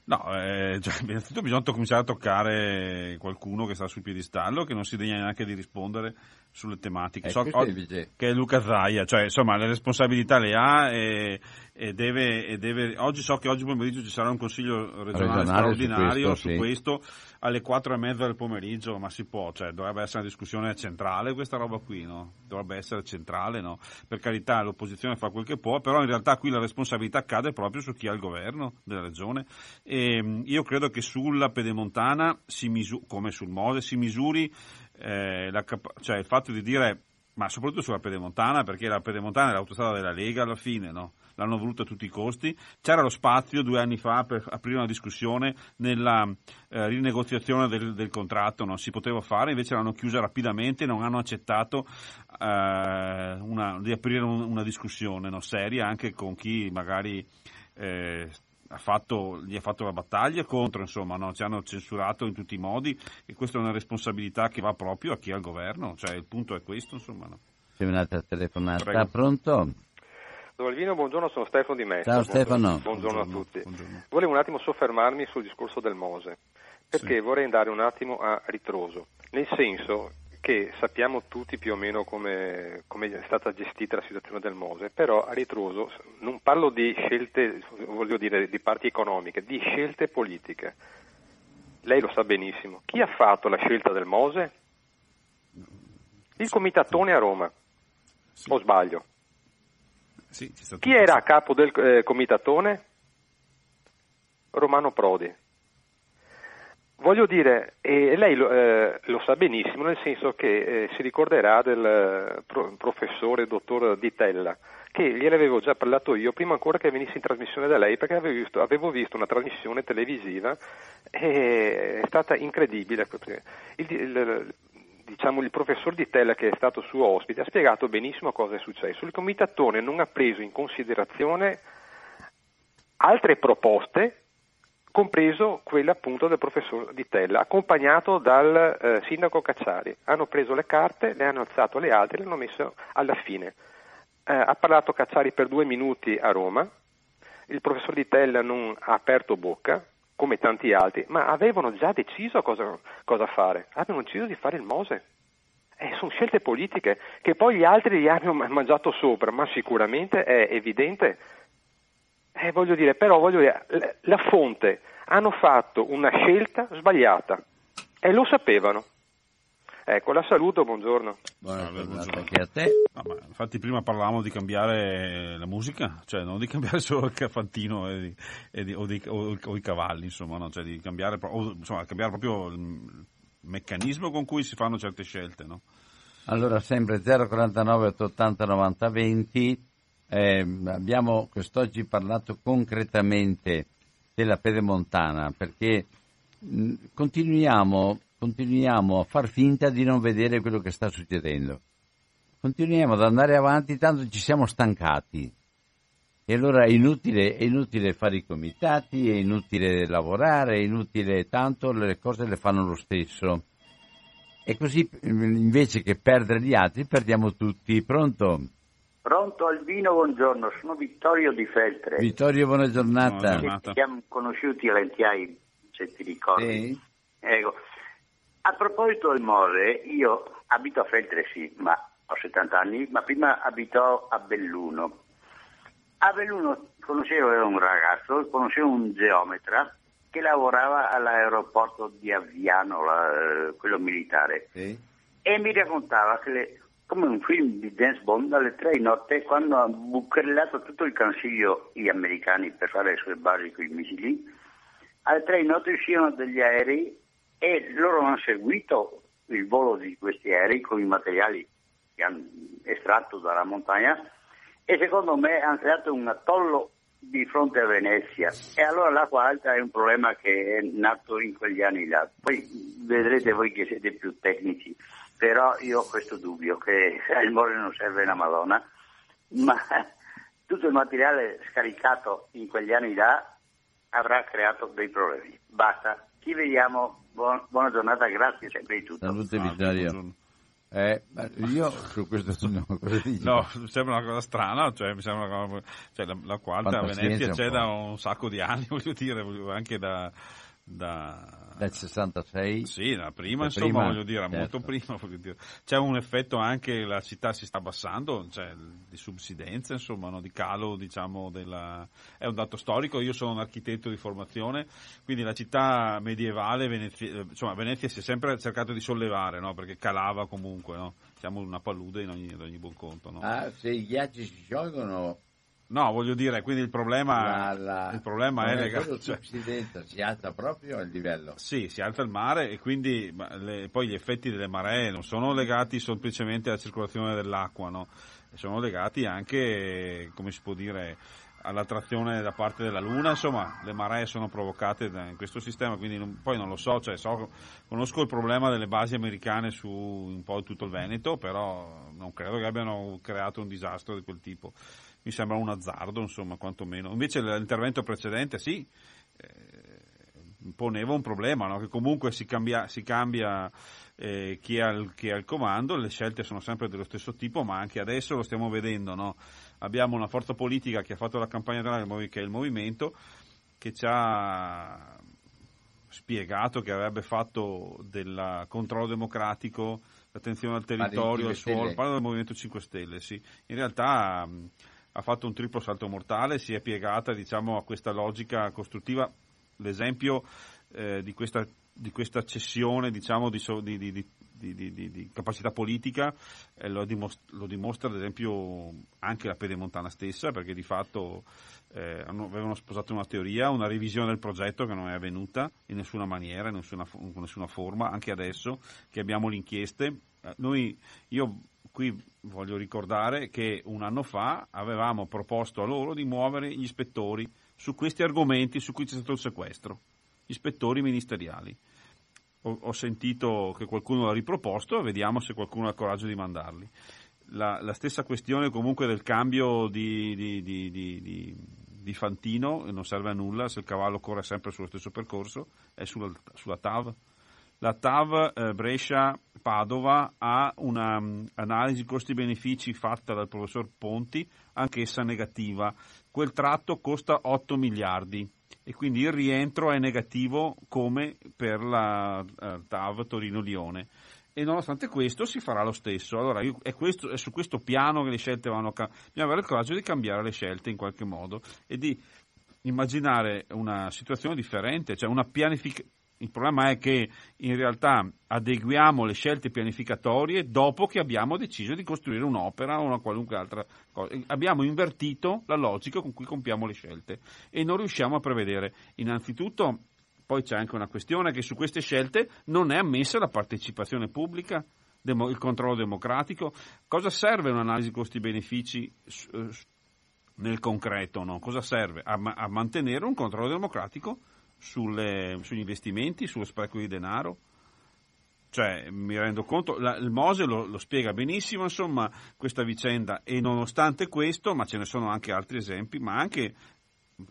No, eh, cioè, innanzitutto bisogna cominciare a toccare qualcuno che sta sul piedistallo, che non si degna neanche di rispondere sulle tematiche. Eh, so, che è Luca Zaia, cioè insomma le responsabilità le ha e, e, deve, e deve, oggi so che oggi pomeriggio ci sarà un consiglio regionale, regionale straordinario su questo, su questo alle quattro e mezza del pomeriggio, ma si può, cioè dovrebbe essere una discussione centrale questa roba qui, no? Dovrebbe essere centrale, no? Per carità l'opposizione fa quel che può, però in realtà qui la responsabilità cade proprio su chi ha il governo della regione e io credo che sulla pedemontana, si misu- come sul Mose, si misuri eh, la, cioè il fatto di dire, ma soprattutto sulla pedemontana, perché la pedemontana è l'autostrada della Lega alla fine, no? l'hanno voluta a tutti i costi. C'era lo spazio due anni fa per aprire una discussione nella eh, rinegoziazione del, del, contratto, non si poteva fare, invece l'hanno chiusa rapidamente, non hanno accettato eh, una, di aprire un, una discussione no, seria anche con chi magari eh, ha fatto, gli ha fatto la battaglia contro, insomma, no? ci hanno censurato in tutti i modi e questa è una responsabilità che va proprio a chi ha il governo, cioè il punto è questo, insomma. No? C'è un'altra telefonata, Prego. pronto? Don Alvino, buongiorno, sono Stefano di Mestre. Ciao Stefano. Buongiorno, buongiorno a tutti. Buongiorno. Volevo un attimo soffermarmi sul discorso del Mose, perché sì. vorrei andare un attimo a ritroso, nel senso che sappiamo tutti più o meno come, come, è stata gestita la situazione del Mose, però a ritroso non parlo di scelte, voglio dire, di parti economiche, di scelte politiche. Lei lo sa benissimo. Chi ha fatto la scelta del Mose? Il comitatone a Roma. Sì. O sbaglio? Sì, Chi era a capo del eh, comitatone? Romano Prodi. Voglio dire, e lei lo, eh, lo, sa benissimo, nel senso che eh, si ricorderà del eh, pro, professore dottor Di Tella, che gliene avevo già parlato io prima ancora che venissi in trasmissione da lei, perché avevo visto, avevo visto una trasmissione televisiva e è stata incredibile. Il, il, diciamo, il professor Di Tella, che è stato suo ospite, ha spiegato benissimo cosa è successo. Il comitatone non ha preso in considerazione altre proposte compreso quella appunto del professor Di Tella, accompagnato dal eh, sindaco Cacciari. Hanno preso le carte, le hanno alzato le altre e le hanno messe alla fine. Eh, ha parlato Cacciari per due minuti a Roma, il professor Di Tella non ha aperto bocca, come tanti altri, ma avevano già deciso cosa, cosa fare, avevano deciso di fare il Mose. Eh, sono scelte politiche che poi gli altri gli hanno mangiato sopra, ma sicuramente è evidente eh, voglio dire, però voglio dire, la fonte hanno fatto una scelta sbagliata e lo sapevano. Ecco, la saluto, buongiorno. Buongiorno anche a te. No, infatti prima parlavamo di cambiare la musica, cioè non di cambiare solo il cafantino e di, e di, o, di, o, o, i cavalli, insomma, no? cioè di cambiare, o, insomma, cambiare, proprio il meccanismo con cui si fanno certe scelte. No? Allora, sempre 049 880 90 20 eh, abbiamo quest'oggi parlato concretamente della pedemontana perché mh, continuiamo, continuiamo a far finta di non vedere quello che sta succedendo. Continuiamo ad andare avanti, tanto ci siamo stancati. E allora è inutile, è inutile fare i comitati, è inutile lavorare, è inutile tanto, le cose le fanno lo stesso. E così invece che perdere gli altri, perdiamo tutti. Pronto? Pronto Albino, buongiorno, sono Vittorio di Feltre. Vittorio, buona giornata. Buona Ci siamo conosciuti a Lentiai, se ti ricordi. Sì. Ecco. A proposito del Mose, io abito a Feltre, sì, ma ho 70 anni, ma prima abito a Belluno. A Belluno conoscevo un ragazzo, conoscevo un geometra che lavorava all'aeroporto di Aviano, la, quello militare, sì. e mi raccontava che le, come un film di James Bond alle tre di notte quando ha bucherellato tutto il consiglio gli americani per fare le sue basi con i missili alle tre di notte uscivano degli aerei e loro hanno seguito il volo di questi aerei con i materiali che hanno estratto dalla montagna e secondo me hanno creato un atollo di fronte a Venezia. E allora l'acqua alta è un problema che è nato in quegli anni là. Poi vedrete voi che siete più tecnici però io ho questo dubbio che il Mori non serve una Madonna, ma tutto il materiale scaricato in quegli anni là avrà creato dei problemi. Basta, ci vediamo, buon, buona giornata, grazie sempre di tutto. Salute Vittorio. Eh, io su questo no? No, sembra una cosa strana, cioè, mi sembra una cosa, cioè, la, la quarta a Venezia c'è da un sacco di anni, voglio dire, anche da, da del 66? Sì, la prima, insomma, prima, voglio dire, certo. molto prima. Dire. C'è un effetto anche, la città si sta abbassando, cioè di subsidenza, insomma, no? di calo, diciamo, della... è un dato storico. Io sono un architetto di formazione, quindi la città medievale, Venezia, insomma, Venezia si è sempre cercato di sollevare, no? perché calava comunque, no? siamo una palude in ogni, in ogni buon conto. No? Ah, se i ghiacci si sciolgono No, voglio dire, quindi il problema, la, il problema è legato. Cioè, si alza proprio il livello. Sì, si alza il mare e quindi le, poi gli effetti delle maree non sono legati semplicemente alla circolazione dell'acqua, no? sono legati anche, come si può dire, all'attrazione da parte della Luna, insomma le maree sono provocate da, in questo sistema, quindi non, poi non lo so, cioè, so, conosco il problema delle basi americane su un po' tutto il Veneto, però non credo che abbiano creato un disastro di quel tipo mi sembra un azzardo, insomma, quantomeno. Invece l'intervento precedente, sì, eh, poneva un problema, no? che comunque si cambia, si cambia eh, chi, ha il, chi, ha il, comando, le scelte sono sempre dello stesso tipo, ma anche adesso lo stiamo vedendo. No? Abbiamo una forza politica che ha fatto la campagna elettorale, che è il movimento, che ci ha spiegato che avrebbe fatto del controllo democratico, l'attenzione al territorio, al suolo, parlo del Movimento 5 Stelle, sì. In realtà ha fatto un triplo salto mortale, si è piegata diciamo, a questa logica costruttiva. L'esempio eh, di, questa, di, questa, cessione diciamo, di, di, di, capacità politica eh, lo, dimostra, lo, dimostra, ad esempio anche la Pedemontana stessa, perché di fatto eh, avevano sposato una teoria, una revisione del progetto che non è avvenuta in nessuna maniera, in nessuna, in nessuna forma, anche adesso che abbiamo le inchieste. Eh, noi, io qui voglio ricordare che un anno fa avevamo proposto a loro di muovere gli ispettori su questi argomenti su cui c'è stato il sequestro, gli ispettori ministeriali. Ho, ho sentito che qualcuno l'ha riproposto vediamo se qualcuno ha il coraggio di mandarli. La, la stessa questione comunque del cambio di, di, di, di, Fantino non serve a nulla se il cavallo corre sempre sullo stesso percorso, è sulla, sulla TAV la TAV eh, Brescia-Padova ha un'analisi um, costi-benefici fatta dal professor Ponti, anch'essa negativa. Quel tratto costa 8 miliardi e quindi il rientro è negativo come per la uh, TAV Torino-Lione. E nonostante questo si farà lo stesso. Allora, io, è, questo, è, su questo piano che le scelte vanno a cambiare. Bisogna avere il coraggio di cambiare le scelte in qualche modo e di immaginare una situazione differente, cioè una pianificazione il problema è che in realtà adeguiamo le scelte pianificatorie dopo che abbiamo deciso di costruire un'opera o una qualunque altra cosa. Abbiamo invertito la logica con cui compiamo le scelte e non riusciamo a prevedere. Innanzitutto, poi c'è anche una questione che su queste scelte non è ammessa la partecipazione pubblica, il controllo democratico. Cosa serve un'analisi costi-benefici nel concreto? No? Cosa serve? A, a mantenere un controllo democratico sulle, sugli investimenti, sullo spreco di denaro. Cioè, mi rendo conto, la, il Mose lo, lo, spiega benissimo, insomma, questa vicenda e nonostante questo, ma ce ne sono anche altri esempi, ma anche,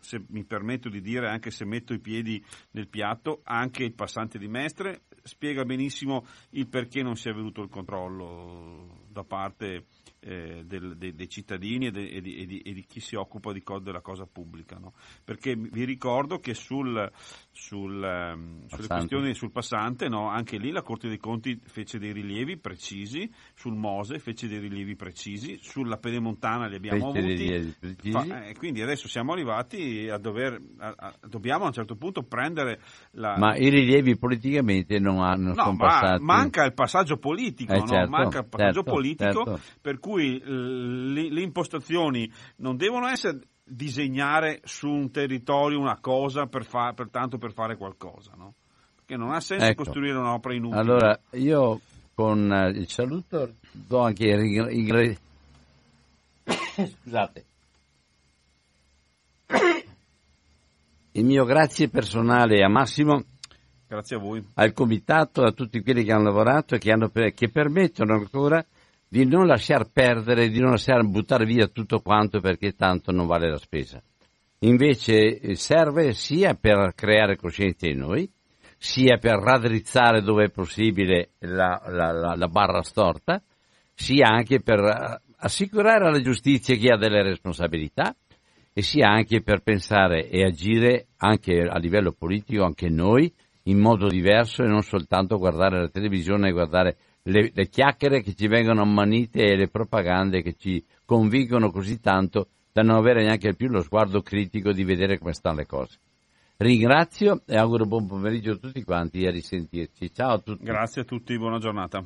se mi permetto di dire, anche se metto i piedi nel piatto, anche il passante di Mestre spiega benissimo il perché non si è avuto il controllo da parte eh, del, de, dei cittadini e, de, e, di, e, di, e, di, chi si occupa co- della cosa pubblica. No? Perché vi ricordo che sul, sul, um, sulle questioni sul passante, no? anche lì la Corte dei Conti fece dei rilievi precisi, sul Mose fece dei rilievi precisi, sulla Pedemontana li abbiamo fece avuti. Fa, eh, quindi adesso siamo arrivati a dover, a, a, dobbiamo a un certo punto prendere la... Ma i rilievi politicamente non, hanno, no, ma. Manca il passaggio politico, eh, certo, manca il passaggio certo, politico certo. per cui cui le impostazioni non devono essere disegnare su un territorio una cosa per, fa, per tanto per fare qualcosa, no? Perché non ha senso ecco. costruire un'opera inutile. Allora, io con eh, il saluto do anche i ringraziamenti. Scusate. Il mio grazie personale a Massimo. Grazie a voi. Al comitato, a tutti quelli che hanno lavorato e che, hanno, che permettono ancora di non lasciar perdere, di non lasciar buttare via tutto quanto perché tanto non vale la spesa. Invece eh, serve sia per creare coscienza in noi, sia per raddrizzare dove è possibile la, la, la, la barra storta, sia anche per eh, assicurare alla giustizia chi ha delle responsabilità e sia anche per pensare e agire anche a livello politico, anche noi, in modo diverso e non soltanto guardare la televisione e guardare le, le chiacchiere che ci vengono ammanite e le propagande che ci convincono così tanto da non avere neanche più lo sguardo critico di vedere come stanno le cose. Ringrazio e auguro buon pomeriggio a tutti quanti e a risentirci. Ciao a tutti. Grazie a tutti, buona giornata.